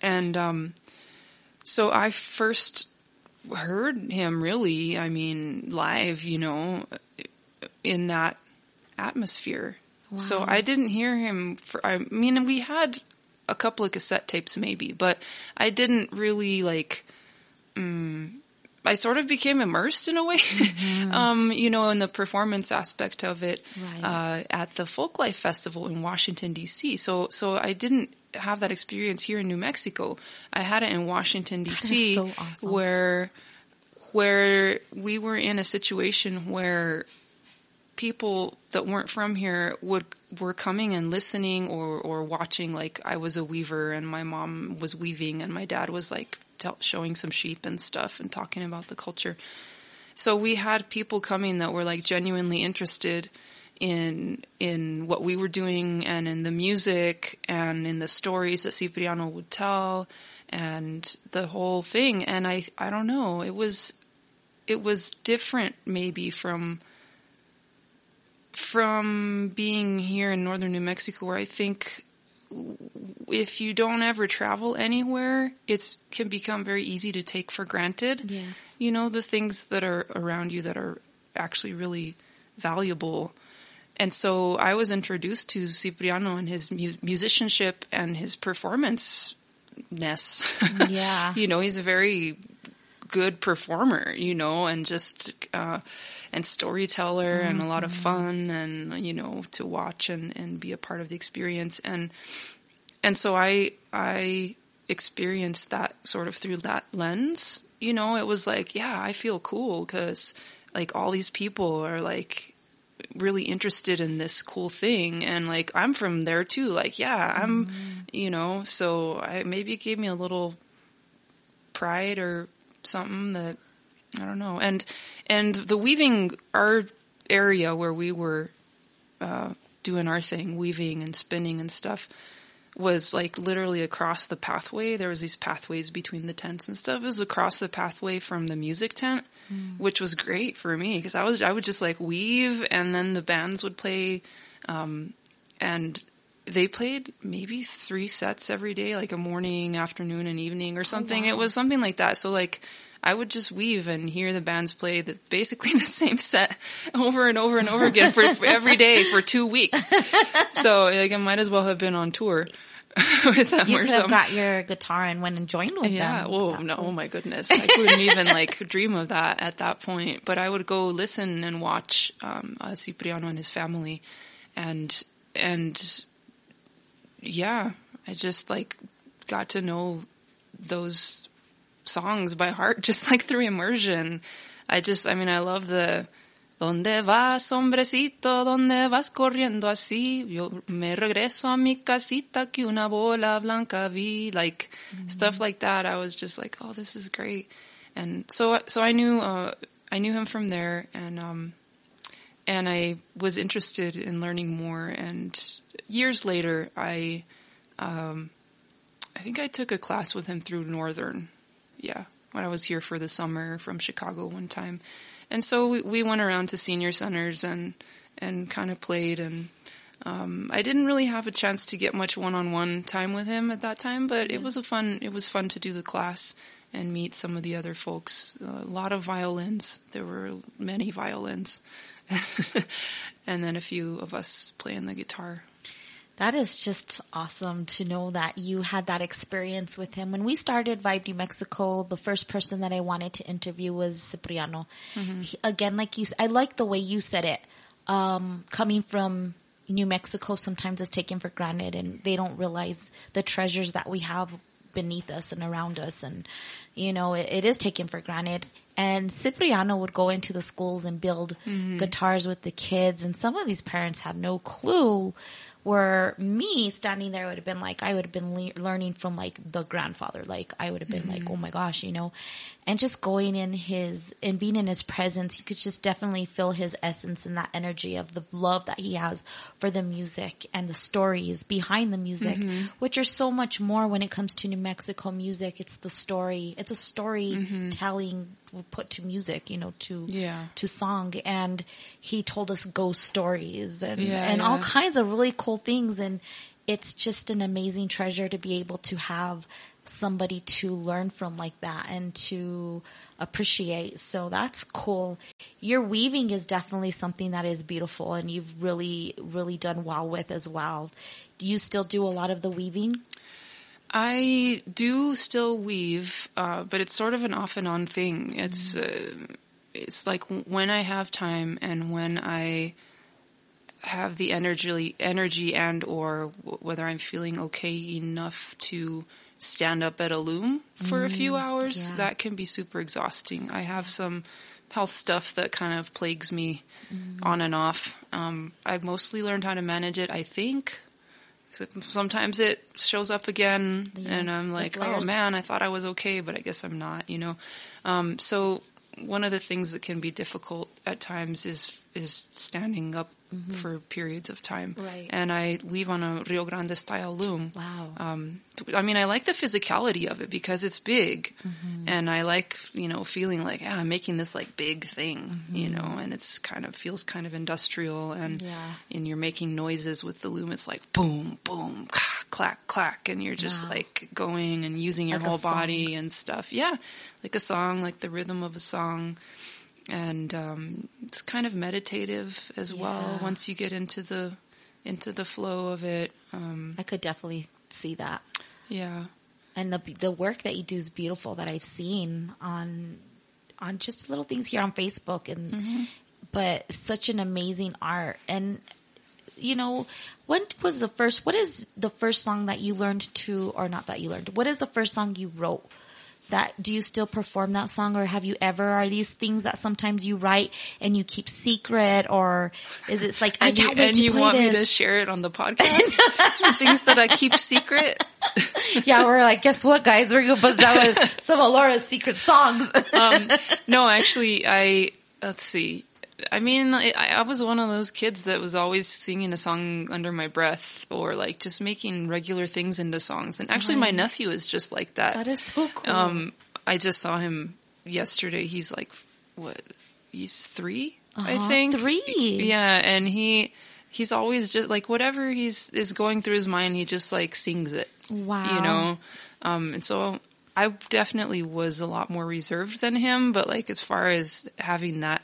and um, so I first heard him really, I mean, live, you know, in that atmosphere. So I didn't hear him for, I mean, we had a couple of cassette tapes maybe, but I didn't really like, mm, I sort of became immersed in a way, <laughs> um, you know, in the performance aspect of it, Right. uh, at the Folklife Festival in Washington DC. So, so I didn't have that experience here in New Mexico. I had it in Washington DC so awesome. where, where we were in a situation where people that weren't from here would were coming and listening or or watching like I was a weaver and my mom was weaving and my dad was like showing some sheep and stuff and talking about the culture. So we had people coming that were like genuinely interested in in what we were doing and in the music and in the stories that Cipriano would tell and the whole thing and I I don't know it was it was different maybe from from being here in northern New Mexico where I think if you don't ever travel anywhere, it can become very easy to take for granted. Yes. You know, the things that are around you that are actually really valuable. And so I was introduced to Cipriano and his mu- musicianship and his performance ness. Yeah. <laughs> you know, he's a very good performer, you know, and just, uh, and storyteller and a lot of mm-hmm. fun and, you know, to watch and, and be a part of the experience. And, and so I, I experienced that sort of through that lens, you know, it was like, yeah, I feel cool because like all these people are like, really interested in this cool thing. And like I'm from there too. Like yeah I'm mm-hmm. you know so I maybe it gave me a little pride or something that I don't know. And and the weaving our area where we were uh doing our thing weaving and spinning and stuff was like literally across the pathway. There was these pathways between the tents and stuff. It was across the pathway from the music tent which was great for me because I was I would just like weave and then the bands would play um and they played maybe three sets every day like a morning afternoon and evening or something. It was something like that. So like I would just weave and hear the bands play the basically <laughs> the same set over and over and over again for, for <laughs> every day for two weeks so like I might as well have been on tour <laughs> with them You or could have got your guitar and went and joined with yeah. them. Oh no. Oh my goodness. I couldn't even like dream of that at that point. But I would go listen and watch um, uh, Cipriano and his family, and and yeah, I just like got to know those songs by heart, <laughs> just like through immersion. I just, I mean, I love the. ¿Dónde vas, hombrecito? ¿Dónde vas corriendo así? Yo me regreso a mi casita que una bola blanca vi. Like, stuff like that. I was just like, oh, this is great. And so, so I knew, uh, I knew him from there and, um, and I was interested in learning more. And years later, I, um, I think I took a class with him through Northern. Yeah. When I was here for the summer from Chicago one time. And so we, we went around to senior centers and, and kind of played and, um, I didn't really have a chance to get much one-on-one time with him at that time, but it was a fun, it was fun to do the class and meet some of the other folks. a lot of violins. There were many violins. <laughs> and then a few of us playing the guitar. That is just awesome to know that you had that experience with him. When we started Vibe New Mexico, the first person that I wanted to interview was Cipriano. He, again, like you, I like the way you said it. Um, coming from New Mexico sometimes is taken for granted and they don't realize the treasures that we have beneath us and around us. And, you know, it, it is taken for granted. And Cipriano would go into the schools and build guitars with the kids. And some of these parents have no clue where me standing there would have been like, I would have been le- learning from like the grandfather. Like I would have been like, mm-hmm. oh my gosh, you know, and just going in his and being in his presence, you could just definitely feel his essence and that energy of the love that he has for the music and the stories behind the music, mm-hmm. which are so much more when it comes to New Mexico music. It's the story. It's a storytelling put to music, you know, to Yeah. to song. And he told us ghost stories and Yeah, and all kinds of really cool things. And it's just an amazing treasure to be able to have somebody to learn from like that and to appreciate. So that's cool. Your weaving is definitely something that is beautiful and you've really, really done well with as well. Do you still do a lot of the weaving? I do still weave, uh, but it's sort of an off and on thing. It's uh, it's like when I have time and when I have the energy, energy and or whether I'm feeling okay enough to stand up at a loom for a few hours. yeah. That can be super exhausting. I have some health stuff that kind of plagues me on and off. Um, I've mostly learned how to manage it. I think sometimes it shows up again Yeah, and I'm like, oh man, I thought I was okay, but I guess I'm not, you know? Um, so one of the things that can be difficult at times is, is standing up for periods of time. Mm-hmm. Right. And I weave on a Rio Grande style loom. Wow. Um, I mean, I like the physicality of it because it's big, Mm-hmm. and I like you know feeling like ah, I'm making this like big thing, you Mm-hmm. know, and it's kind of feels kind of industrial, and Yeah. and you're making noises with the loom. It's like boom, boom, clack, clack, and you're just Wow. like going and using your Like whole body and stuff. Yeah, like a song, like the rhythm of a song. And um, it's kind of meditative as well once you get into the into the flow of it. Um, I could definitely see that. yeah. and the the work that you do is beautiful that I've seen on on just little things here on Facebook and but such an amazing art and you know when was the first what is the first song that you learned to or not that you learned what is the first song you wrote that do you still perform that song or have you ever are these things that sometimes you write and you keep secret or is it like I and can't wait and you want this me to share it on the <laughs> podcast? Things that I keep secret. <laughs> yeah we're like guess what guys we're gonna buzz out with <laughs> some of Lara's secret songs Um, no, actually, I let's see. I mean, I, I was one of those kids that was always singing a song under my breath, or like just making regular things into songs. And actually, my nephew is just like that. That is so cool. Um, I just saw him yesterday. He's like, what? He's 3 I Uh-huh, think three. Yeah, and he he's always just like whatever he's is going through his mind. He just like sings it. Wow. You know, um, and so I definitely was a lot more reserved than him. But like as far as having that,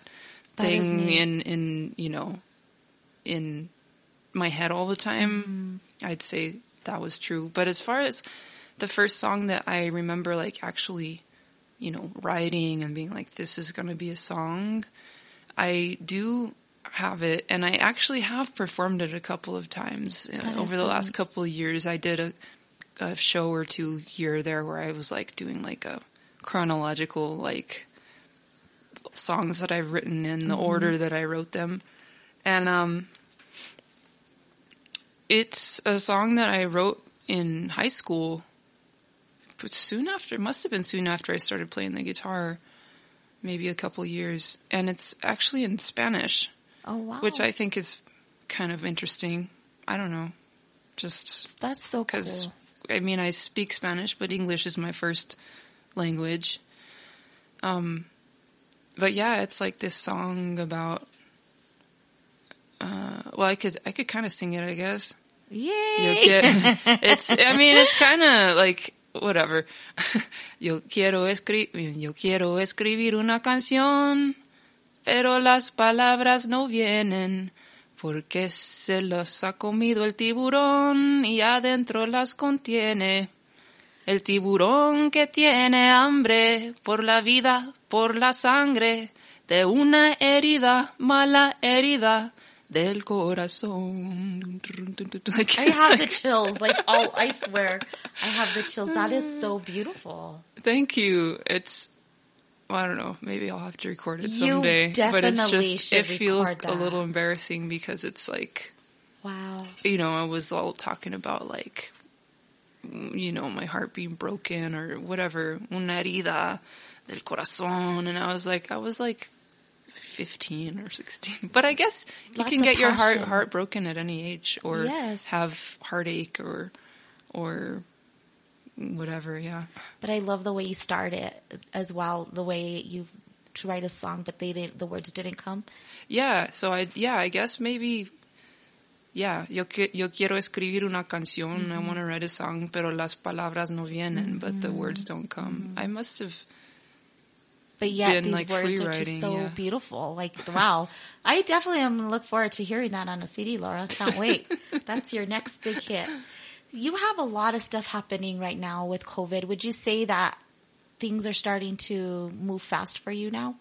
thing in in you know in my head all the time, Mm-hmm. I'd say that was true. But as far as the first song that I remember like actually, you know, writing and being like, this is going to be a song, I do have it and I actually have performed it a couple of times uh, That over the last couple of years. I did a, a show or two here or there where I was like doing like a chronological like songs that I've written in the order that I wrote them. And um it's a song that I wrote in high school but soon after, it must have been soon after I started playing the guitar, maybe a couple years, and it's actually in Spanish, oh wow. which I think is kind of interesting. I don't know, just that's so because cool. I mean I speak Spanish, but English is my first language. Um, but yeah, it's like this song about. Uh, well, I could I could kind of sing it, I guess. Yay. Get, <laughs> it's, I mean, it's kind of like, whatever. <laughs> Yo quiero escribir, yo quiero escribir una canción, pero las palabras no vienen. Porque se las ha comido el tiburón y adentro las contiene. El tiburón que tiene hambre por la vida, por la sangre, de una herida, mala herida del corazón. I have the <laughs> chills. Like, all, I swear, I have the chills. That is so beautiful. Thank you. It's, well, I don't know. Maybe I'll have to record it You someday. but it's just, it feels record a little embarrassing because it's like, Wow. you know, I was all talking about like, you know, my heart being broken or whatever, una herida del corazón. And I was like, I was like 15 or 16. But I guess you Lots can get your heart, heart broken at any age or Yes. have heartache or, or whatever. Yeah. But I love the way you start it as well. The way you to write a song, but they didn't. The words didn't come. Yeah, so I yeah, I guess maybe yeah, yo que- yo quiero escribir una canción, I want to write a song, pero las palabras no vienen, but the words don't come. I must have But yet Been, these like, words are just so yeah. beautiful. Like wow, I definitely am look forward to hearing that on a CD, Lara. Can't wait. <laughs> That's your next big hit. You have a lot of stuff happening right now with COVID. Would you say that things are starting to move fast for you now?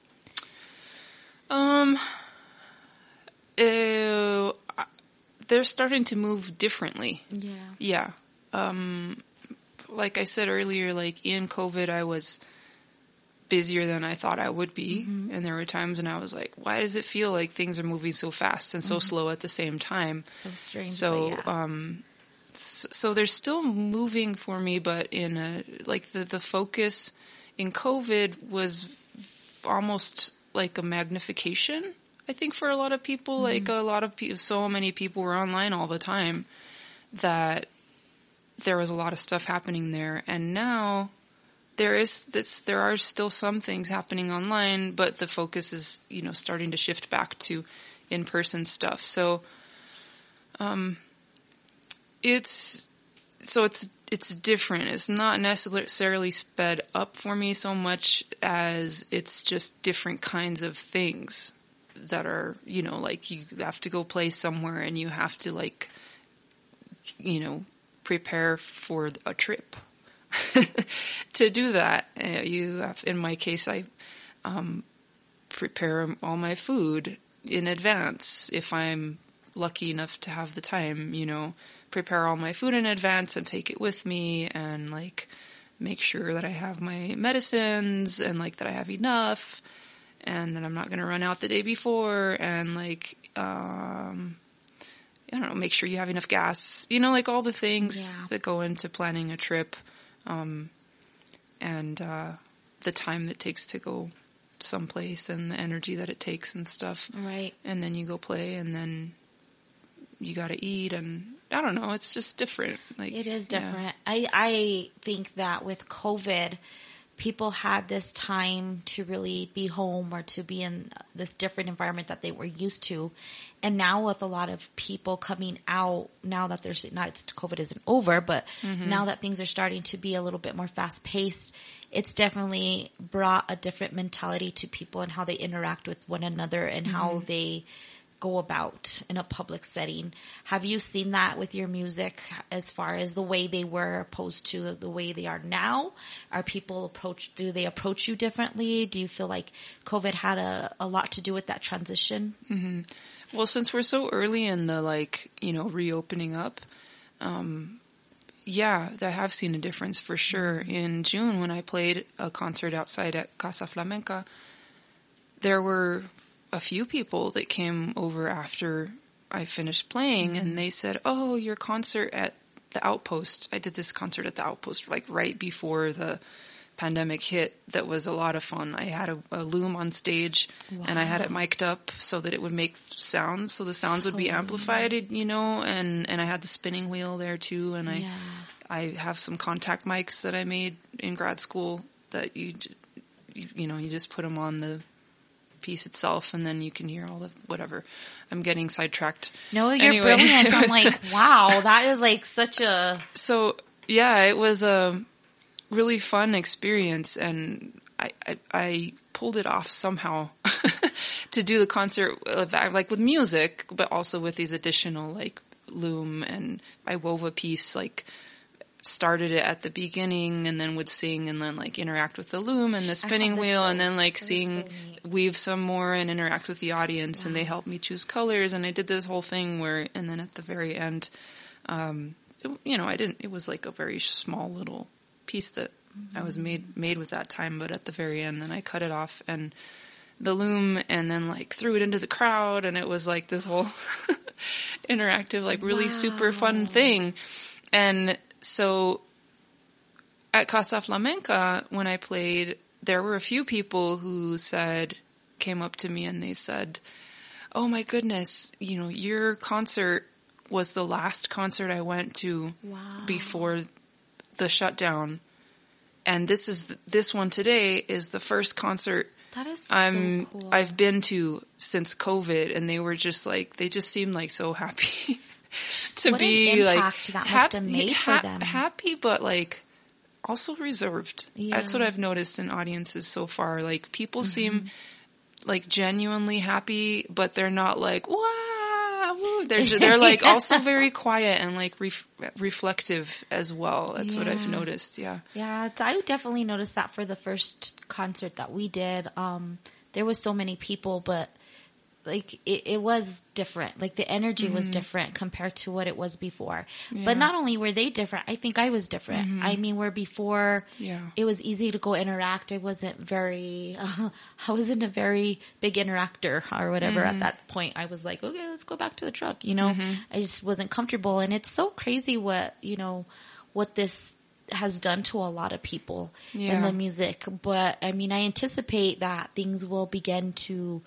um uh, they're starting to move differently. Yeah. Yeah. Um, like I said earlier, like in COVID, I was busier than I thought I would be. And there were times when I was like, why does it feel like things are moving so fast and so slow at the same time? So strange. So, yeah. um, so they're still moving for me, but in a, like the, the focus in COVID was almost like a magnification. I think for a lot of people, like a lot of people, so many people were online all the time that there was a lot of stuff happening there. And now there is this, there are still some things happening online, but the focus is, you know, starting to shift back to in-person stuff. So, um, it's, so it's, it's different. It's not necessarily sped up for me so much as it's just different kinds of things that are, you know, like you have to go play somewhere and you have to like, you know, prepare for a trip. <laughs> to do that, uh, you have, in my case, I, um, prepare all my food in advance if I'm lucky enough to have the time, you know, prepare all my food in advance and take it with me and like make sure that I have my medicines and like that I have enough and that I'm not going to run out the day before and like, um, I don't know, make sure you have enough gas, you know, like all the things Yeah. that go into planning a trip, um, and, uh, the time that takes to go someplace and the energy that it takes and stuff. right. And then you go play and then you gotta eat and I don't know, it's just different. Like It is yeah. different. I I think that with COVID, people had this time to really be home or to be in this different environment that they were used to. And now with a lot of people coming out, now that there's not it's, COVID isn't over, but Mm-hmm. now that things are starting to be a little bit more fast paced, it's definitely brought a different mentality to people and how they interact with one another and Mm-hmm. how they go about in a public setting. Have you seen that with your music as far as the way they were opposed to the way they are now? Are people approach, do they approach you differently? Do you feel like COVID had a, a lot to do with that transition? Well, since we're so early in the like, you know, reopening up, um, yeah, I have seen a difference for sure. In June, when I played a concert outside at Casa Flamenca, there were a few people that came over after I finished playing and they said, Oh, your concert at the Outpost. I did this concert at the Outpost like right before the pandemic hit that was a lot of fun. I had a, a loom on stage and I had it mic'd up so that it would make sounds so the sounds would be amplified, amplified, you know, and, and I had the spinning wheel there too and I Yeah. I have some contact mics that I made in grad school that you, you, you know, you just put them on the piece itself and then you can hear all the whatever. I'm getting sidetracked. No, you're Anyway, <laughs> brilliant. I'm like, <laughs> wow, that is like such a, So yeah, it was, a really fun experience and I, I, I pulled it off somehow <laughs> to do the concert like with music, but also with these additional like loom and I wove a piece like started it at the beginning and then would sing and then like interact with the loom and the spinning wheel and then like sing so weave some more and interact with the audience and they helped me choose colors. And I did this whole thing where and then at the very end um it- you know I didn't it was like a very small little piece that I was made made with that time. But at the very end then I cut it off and the loom and then like threw it into the crowd. And it was like this whole <laughs> interactive like really super fun thing. And so at Casa Flamenca, when I played, there were a few people who said, came up to me and they said, Oh my goodness, you know, your concert was the last concert I went to Wow. before the shutdown. And this is, th- this one today is the first concert That is so I'm, cool. I've been to since COVID and they were just like, they just seemed like so happy <laughs> to what be like impact that must hap- have made for ha- them. happy, but like also reserved. Yeah. That's what I've noticed in audiences so far. Like people Mm-hmm. seem like genuinely happy, but they're not like wow. woo." They're they're like <laughs> also very quiet and like ref- reflective as well. That's what I've noticed. Yeah. Yeah, I definitely noticed that for the first concert that we did. Um, there was so many people, but like it, it was different. Like the energy was mm-hmm. different compared to what it was before. Yeah. But not only were they different, I think I was different. Mm-hmm. I mean, where before Yeah. it was easy to go interact. I wasn't very, <laughs> I wasn't a very big interactor or whatever at mm-hmm. that point. I was like, okay, let's go back to the truck. You know, I just wasn't comfortable. And it's so crazy what, you know, what this has done to a lot of people in the music. But I mean, I anticipate that things will begin to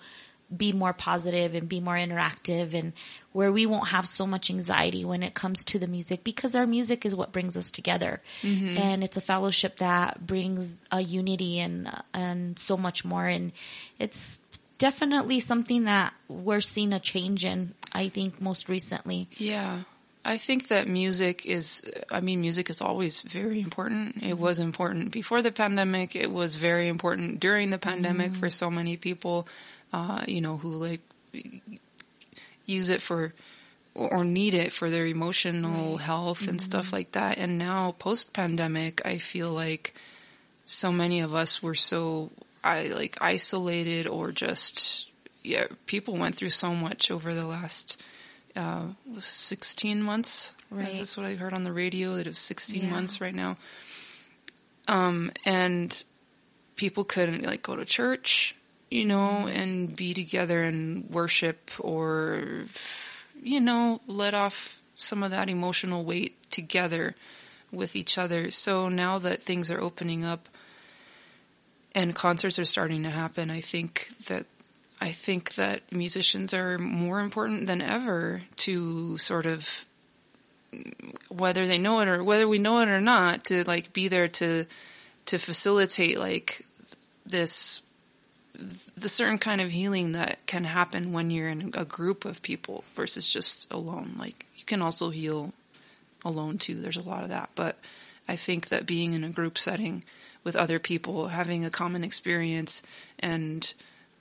be more positive and be more interactive and where we won't have so much anxiety when it comes to the music because our music is what brings us together. Mm-hmm. And it's a fellowship that brings a unity and and so much more. And it's definitely something that we're seeing a change in I think most recently. Yeah. I think that music is, I mean, music is always very important. It mm-hmm. was important before the pandemic. It was very important during the pandemic mm-hmm. for so many people, uh, you know, who like use it for, or need it for their emotional health and stuff like that. And now post pandemic, I feel like so many of us were so, I like isolated or just, yeah, people went through so much over the last, uh, 16 months. Right. Is this what I heard on the radio that it was 16 Yeah. months right now? Um, and people couldn't like go to church, you know, and be together and worship or, you know, let off some of that emotional weight together with each other. So now that things are opening up and concerts are starting to happen, I think that I think that musicians are more important than ever to sort of whether they know it or whether we know it or not to like be there to to facilitate like this the certain kind of healing that can happen when you're in a group of people versus just alone like you can also heal alone too there's a lot of that but i think that being in a group setting with other people having a common experience and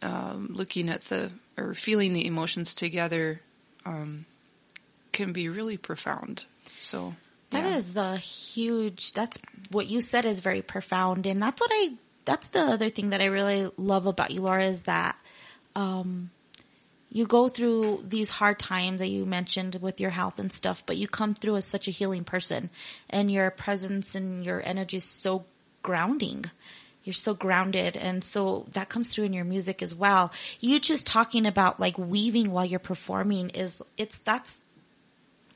um, looking at the or feeling the emotions together um, can be really profound so That yeah. is a huge, that's what you said is very profound. And that's what I, that's the other thing that I really love about you, Lara, is that, um, you go through these hard times that you mentioned with your health and stuff, but you come through as such a healing person and your presence and your energy is so grounding. You're so grounded. And so that comes through in your music as well. You just talking about like weaving while you're performing is, it's, that's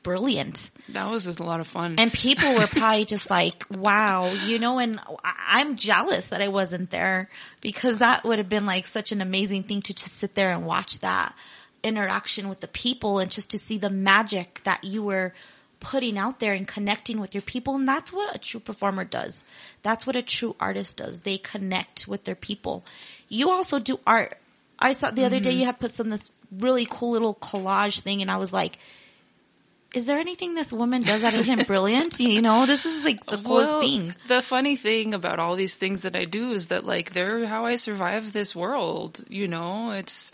brilliant. that was just a lot of fun And people were probably just like, wow, you know, and I'm jealous that I wasn't there because that would have been like such an amazing thing to just sit there and watch that interaction with the people and just to see the magic that you were putting out there and connecting with your people. And that's what a true performer does. That's what a true artist does. They connect with their people. You also do art. I saw the other day mm-hmm. you had put some this really cool little collage thing and I was like, is there anything this woman does that isn't brilliant? You know, this is like the coolest Well, thing. The funny thing about all these things that I do is that like they're how I survive this world. You know, it's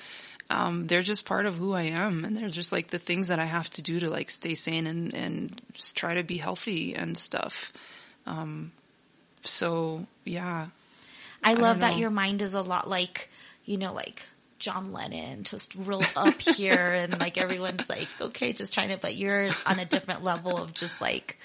um, they're just part of who I am, and they're just like the things that I have to do to like stay sane and and just try to be healthy and stuff. Um, so yeah, I love don't that your mind is a lot like, you know, like John Lennon, just real up here and like everyone's like, okay, just trying to, but you're on a different level of just like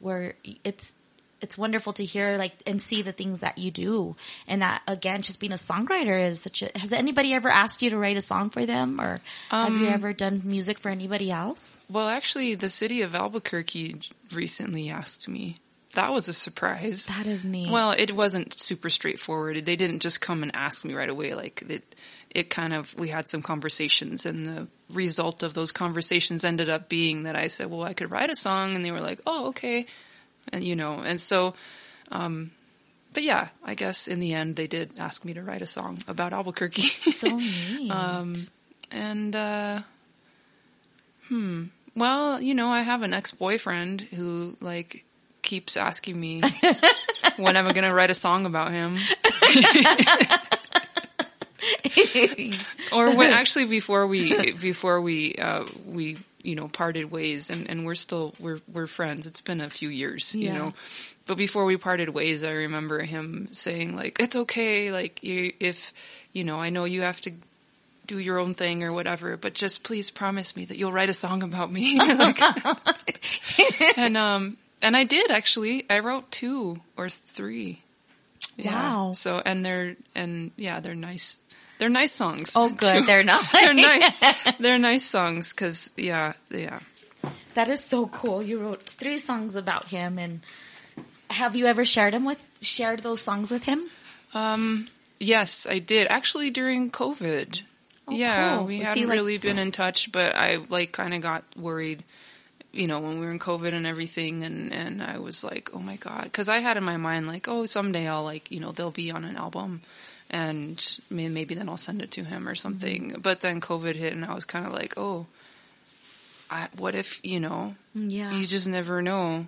where it's, it's wonderful to hear like and see the things that you do and that again just being a songwriter is such a has anybody ever asked you to write a song for them or have Um, you ever done music for anybody else Well, actually, the city of Albuquerque recently asked me. That was a surprise. that is neat Well, it wasn't super straightforward. They didn't just come and ask me right away. Like it, it kind of we had some conversations, and the result of those conversations ended up being that I said, "Well, I could write a song," and they were like, "Oh, okay," and you know, and so, um, but yeah, I guess in the end they did ask me to write a song about Albuquerque. so <laughs> neat. Um, and uh hmm. Well you know i have an ex-boyfriend who like keeps asking me <laughs> when am i going to write a song about him <laughs> <laughs> or when <laughs> actually before we before we uh we you know parted ways and and we're still we're we're friends. It's been a few years you know. But before we parted ways i remember him saying like it's okay like you if you know i know you have to do your own thing or whatever but just please promise me that you'll write a song about me. <laughs> Like- and um and i did actually. I wrote two or three. Yeah. Wow. so and they're and yeah they're nice they're nice songs oh good too. they're not <laughs> they're nice. <laughs> They're nice songs because yeah, yeah. That is so cool. You wrote three songs about him, and have you ever shared him with shared those songs with him? Um, yes, I did actually during COVID. yeah, Oh, cool. we Was hadn't like- really been in touch, but I like kind of got worried. You know, when we were in COVID and everything, and and I was like, oh my god, because I had in my mind like, oh, someday I'll like, you know, they'll be on an album, and maybe then I'll send it to him or something. Mm-hmm. But then COVID hit, and I was kind of like, oh, I, what if you know Yeah. you just never know.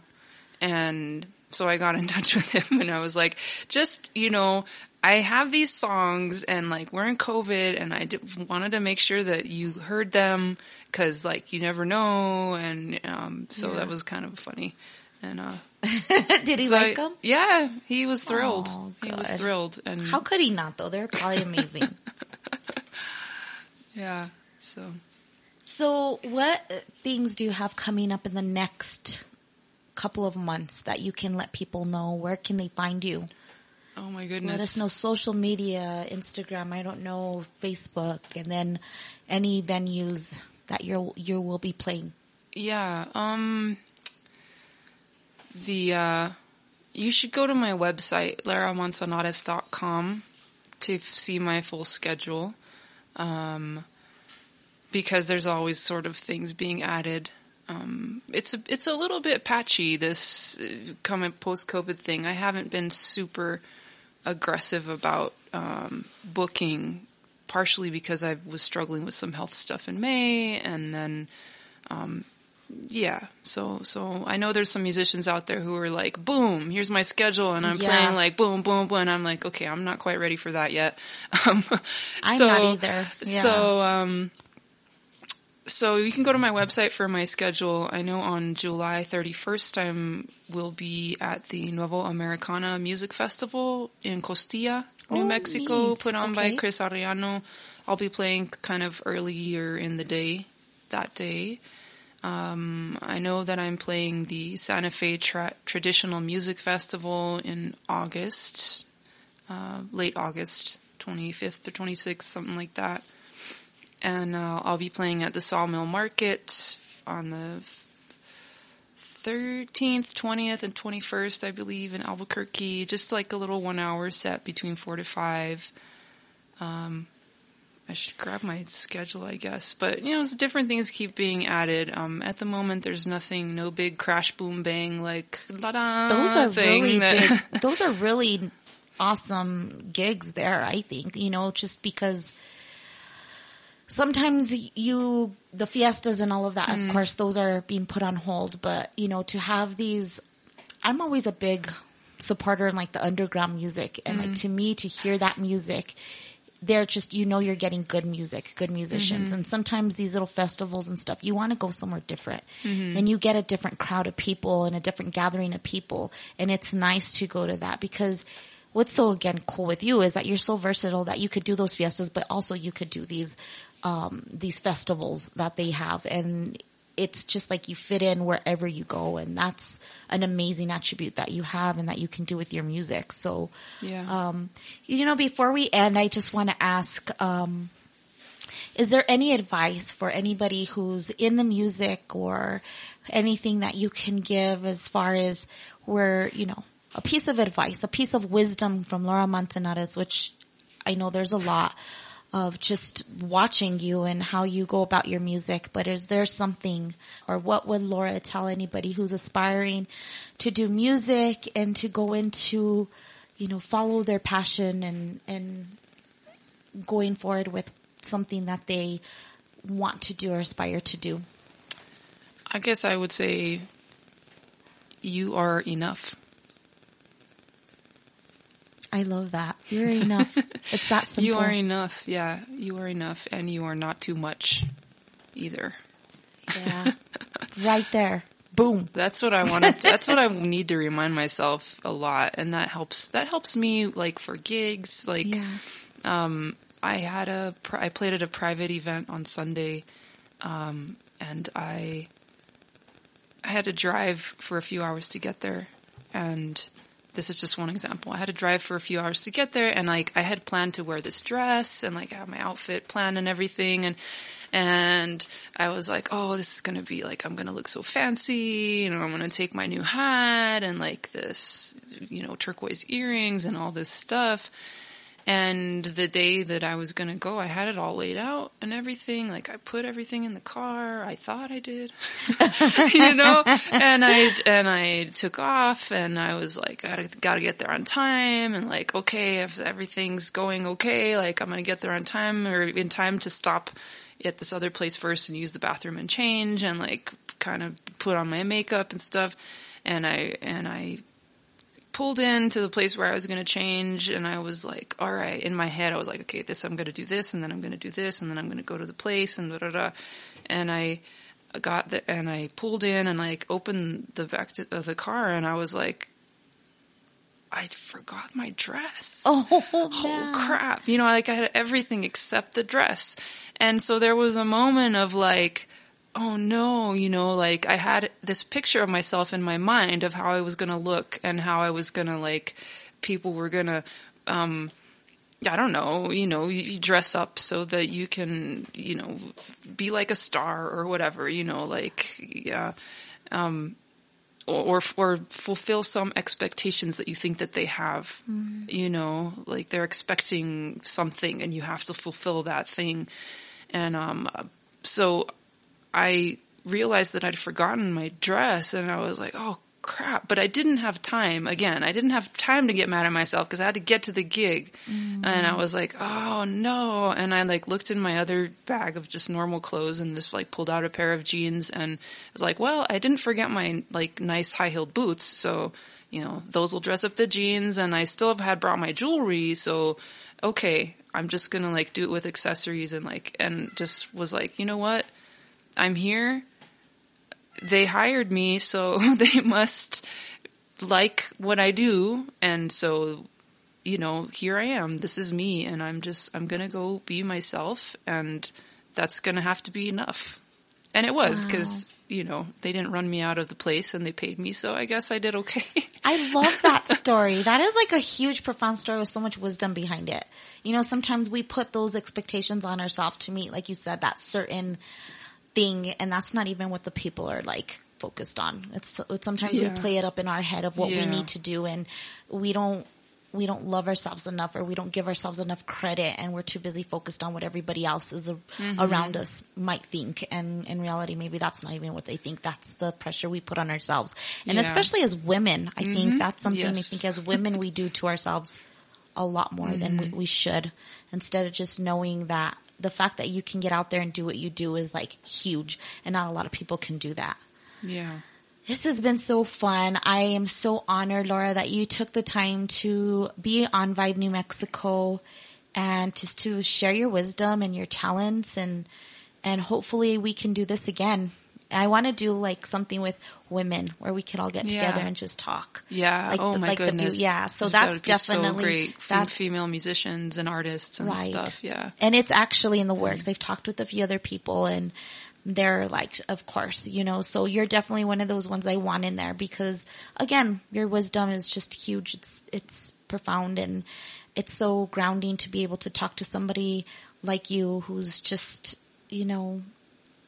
And so I got in <laughs> touch with him and I was like, just, you know, I have these songs and like we're in COVID and I d- wanted to make sure that you heard them cause like you never know. And, um, so Yeah. that was kind of funny. And, uh, <laughs> Did he so like them? yeah, he was thrilled. Oh, he was thrilled. And How could he not though? They're probably amazing. <laughs> yeah, so. so, what things do you have coming up in the next couple of months that you can let people know? Where can they find you? Oh my goodness! Let us know social media, Instagram, I don't know, Facebook, and then any venues that you you will be playing. Yeah, um the uh you should go to my website laramanzanares.com to see my full schedule. Um because there's always sort of things being added. Um it's a it's a little bit patchy this uh, coming post COVID thing. I haven't been super aggressive about um booking partially because I was struggling with some health stuff in May and then yeah. So so I know there's some musicians out there who are like, boom, here's my schedule, and I'm Yeah. playing like boom, boom, boom. And I'm like, okay, I'm not quite ready for that yet. <laughs> Um, I'm so, not either. Yeah. So um, so you can go to my website for my schedule. I know on July 31st I will be at the Nuevo Americana Music Festival in Costilla, New Oh, Mexico, neat. put on by Chris Arellano. I'll be playing kind of earlier in the day that day. Um, I know that I'm playing the Santa Fe Tra- Traditional Music Festival in August, uh, late August, 25th or 26th, something like that. And uh, I'll be playing at the Sawmill Market on the 13th, 20th, and 21st, I believe, in Albuquerque. Just like a little one hour set between 4 to 5. Um, I should grab my schedule, I guess. But, you know, it's different things keep being added. Um, at the moment, there's nothing, no big crash, boom, bang, like, la-da those are thing really that- big. <laughs> Those are really awesome gigs there. I think you know just because sometimes you the fiestas and all of that Mm. of course those are being put on hold but you know to have these i'm always a big supporter in like the underground music and Mm. like to me to hear that music they're just you know you're getting good music good musicians Mm-hmm. and sometimes these little festivals and stuff you want to go somewhere different Mm-hmm. and you get a different crowd of people and a different gathering of people and it's nice to go to that because what's so again cool with you is that you're so versatile that you could do those fiestas but also you could do these um these festivals that they have and it's just like you fit in wherever you go and that's an amazing attribute that you have and that you can do with your music so Yeah. um, you know, before we end, I just want to ask, um, is there any advice for anybody who's in the music or anything that you can give as far as where, you know, a piece of advice, a piece of wisdom from Lara Manzanares, which I know there's a lot of just watching you and how you go about your music, but is there something or what would Lara tell anybody who's aspiring to do music and to go into, you know, follow their passion and, and going forward with something that they want to do or aspire to do? I guess I would say you are enough. I love that. You're enough. <laughs> it's that simple. You are enough. Yeah, you are enough and you are not too much either. yeah. <laughs> right there. Boom. That's what I want to, that's what I need to remind myself a lot. And that helps, that helps me like for gigs, like, Yeah. um, I had a, I played at a private event on Sunday, um, and I, I had to drive for a few hours to get there. And this is just one example. I had to drive for a few hours to get there and like I had planned to wear this dress and like have my outfit planned and everything and and I was like, oh, this is gonna be like I'm gonna look so fancy, you know, I'm gonna take my new hat and like this, you know, turquoise earrings and all this stuff. And the day that I was gonna go, I had it all laid out and everything. Like I put everything in the car. I thought I did, <laughs> you know. And I and I took off, and I was like, gotta gotta get there on time. And like, okay, if everything's going okay, like I'm gonna get there on time or in time to stop at this other place first and use the bathroom and change and like kind of put on my makeup and stuff. And I and I pulled in to the place where I was going to change and I was like, all right, in my head, I was like, okay, this, I'm going to do this and then I'm going to do this and then I'm going to go to the place and da da da. And I got there and I pulled in and like opened the back of uh, the car and I was like, I forgot my dress. Oh, <laughs> Oh crap. You know, like I had everything except the dress. And so there was a moment of like, oh no, you know, like I had this picture of myself in my mind of how I was going to look and how I was going to like, people were going to, um, I don't know, you know, you dress up so that you can, you know, be like a star or whatever, you know, like, yeah, um, or, or fulfill some expectations that you think that they have, you know, like they're expecting something and you have to fulfill that thing. And, um, so I realized that I'd forgotten my dress and I was like, oh crap. But I didn't have time. Again, I didn't have time to get mad at myself because I had to get to the gig. And I was like, oh no. And I like looked in my other bag of just normal clothes and just like pulled out a pair of jeans and I was like, well, I didn't forget my like nice high heeled boots. So, you know, those will dress up the jeans and I still have had brought my jewelry. So, okay, I'm just going to like do it with accessories and like, and just was like, you know what? I'm here. They hired me, so <laughs> they must like what I do. And so, you know, here I am. This is me. And I'm just, I'm going to go be myself. And that's going to have to be enough. And it was because, you know, they didn't run me out of the place and they paid me. So I guess I did okay. <laughs> I love that story. That is like a huge, profound story with so much wisdom behind it. You know, sometimes we put those expectations on ourselves to meet, like you said, that certain thing, and that's not even what the people are like focused on. It's, it's sometimes Yeah. we play it up in our head of what we need to do, and we don't we don't love ourselves enough, or we don't give ourselves enough credit, and we're too busy focused on what everybody else is a, Mm-hmm. around us might think, and in reality, maybe that's not even what they think. That's the pressure we put on ourselves, and Yeah. Mm-hmm. especially as women, I think that's something I think as women we do to ourselves a lot more than Mm-hmm. we, we should instead of just knowing that the fact that you can get out there and do what you do is like huge and not a lot of people can do that. Yeah. This has been so fun. I am so honored, Lara, that you took the time to be on Vibe New Mexico and just to share your wisdom and your talents and, and hopefully we can do this again. I want to do like something with women where we could all get Yeah. together and just talk. Yeah. Like oh the- my like the goodness. yeah. So That that's be so definitely great. Fem- that- female musicians and artists and Right. stuff. Yeah. And it's actually in the works. Mm. I've talked with a few other people and they're like, of course, you know, so you're definitely one of those ones I want in there because again, your wisdom is just huge. It's, it's profound and it's so grounding to be able to talk to somebody like you who's just, you know,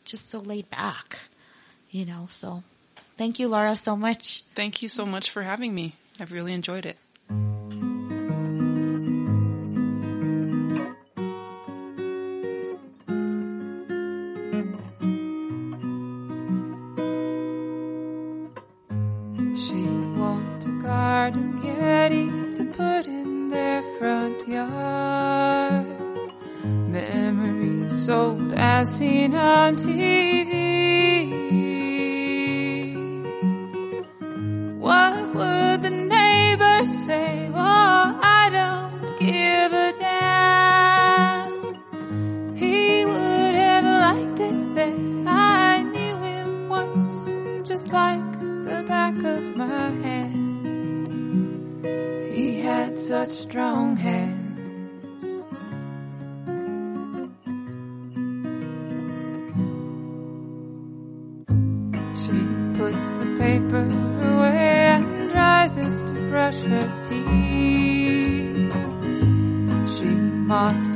just so laid back, you know, so thank you, Lara, so much. Thank you so much for having me. I've really enjoyed it. Her teeth. She mopped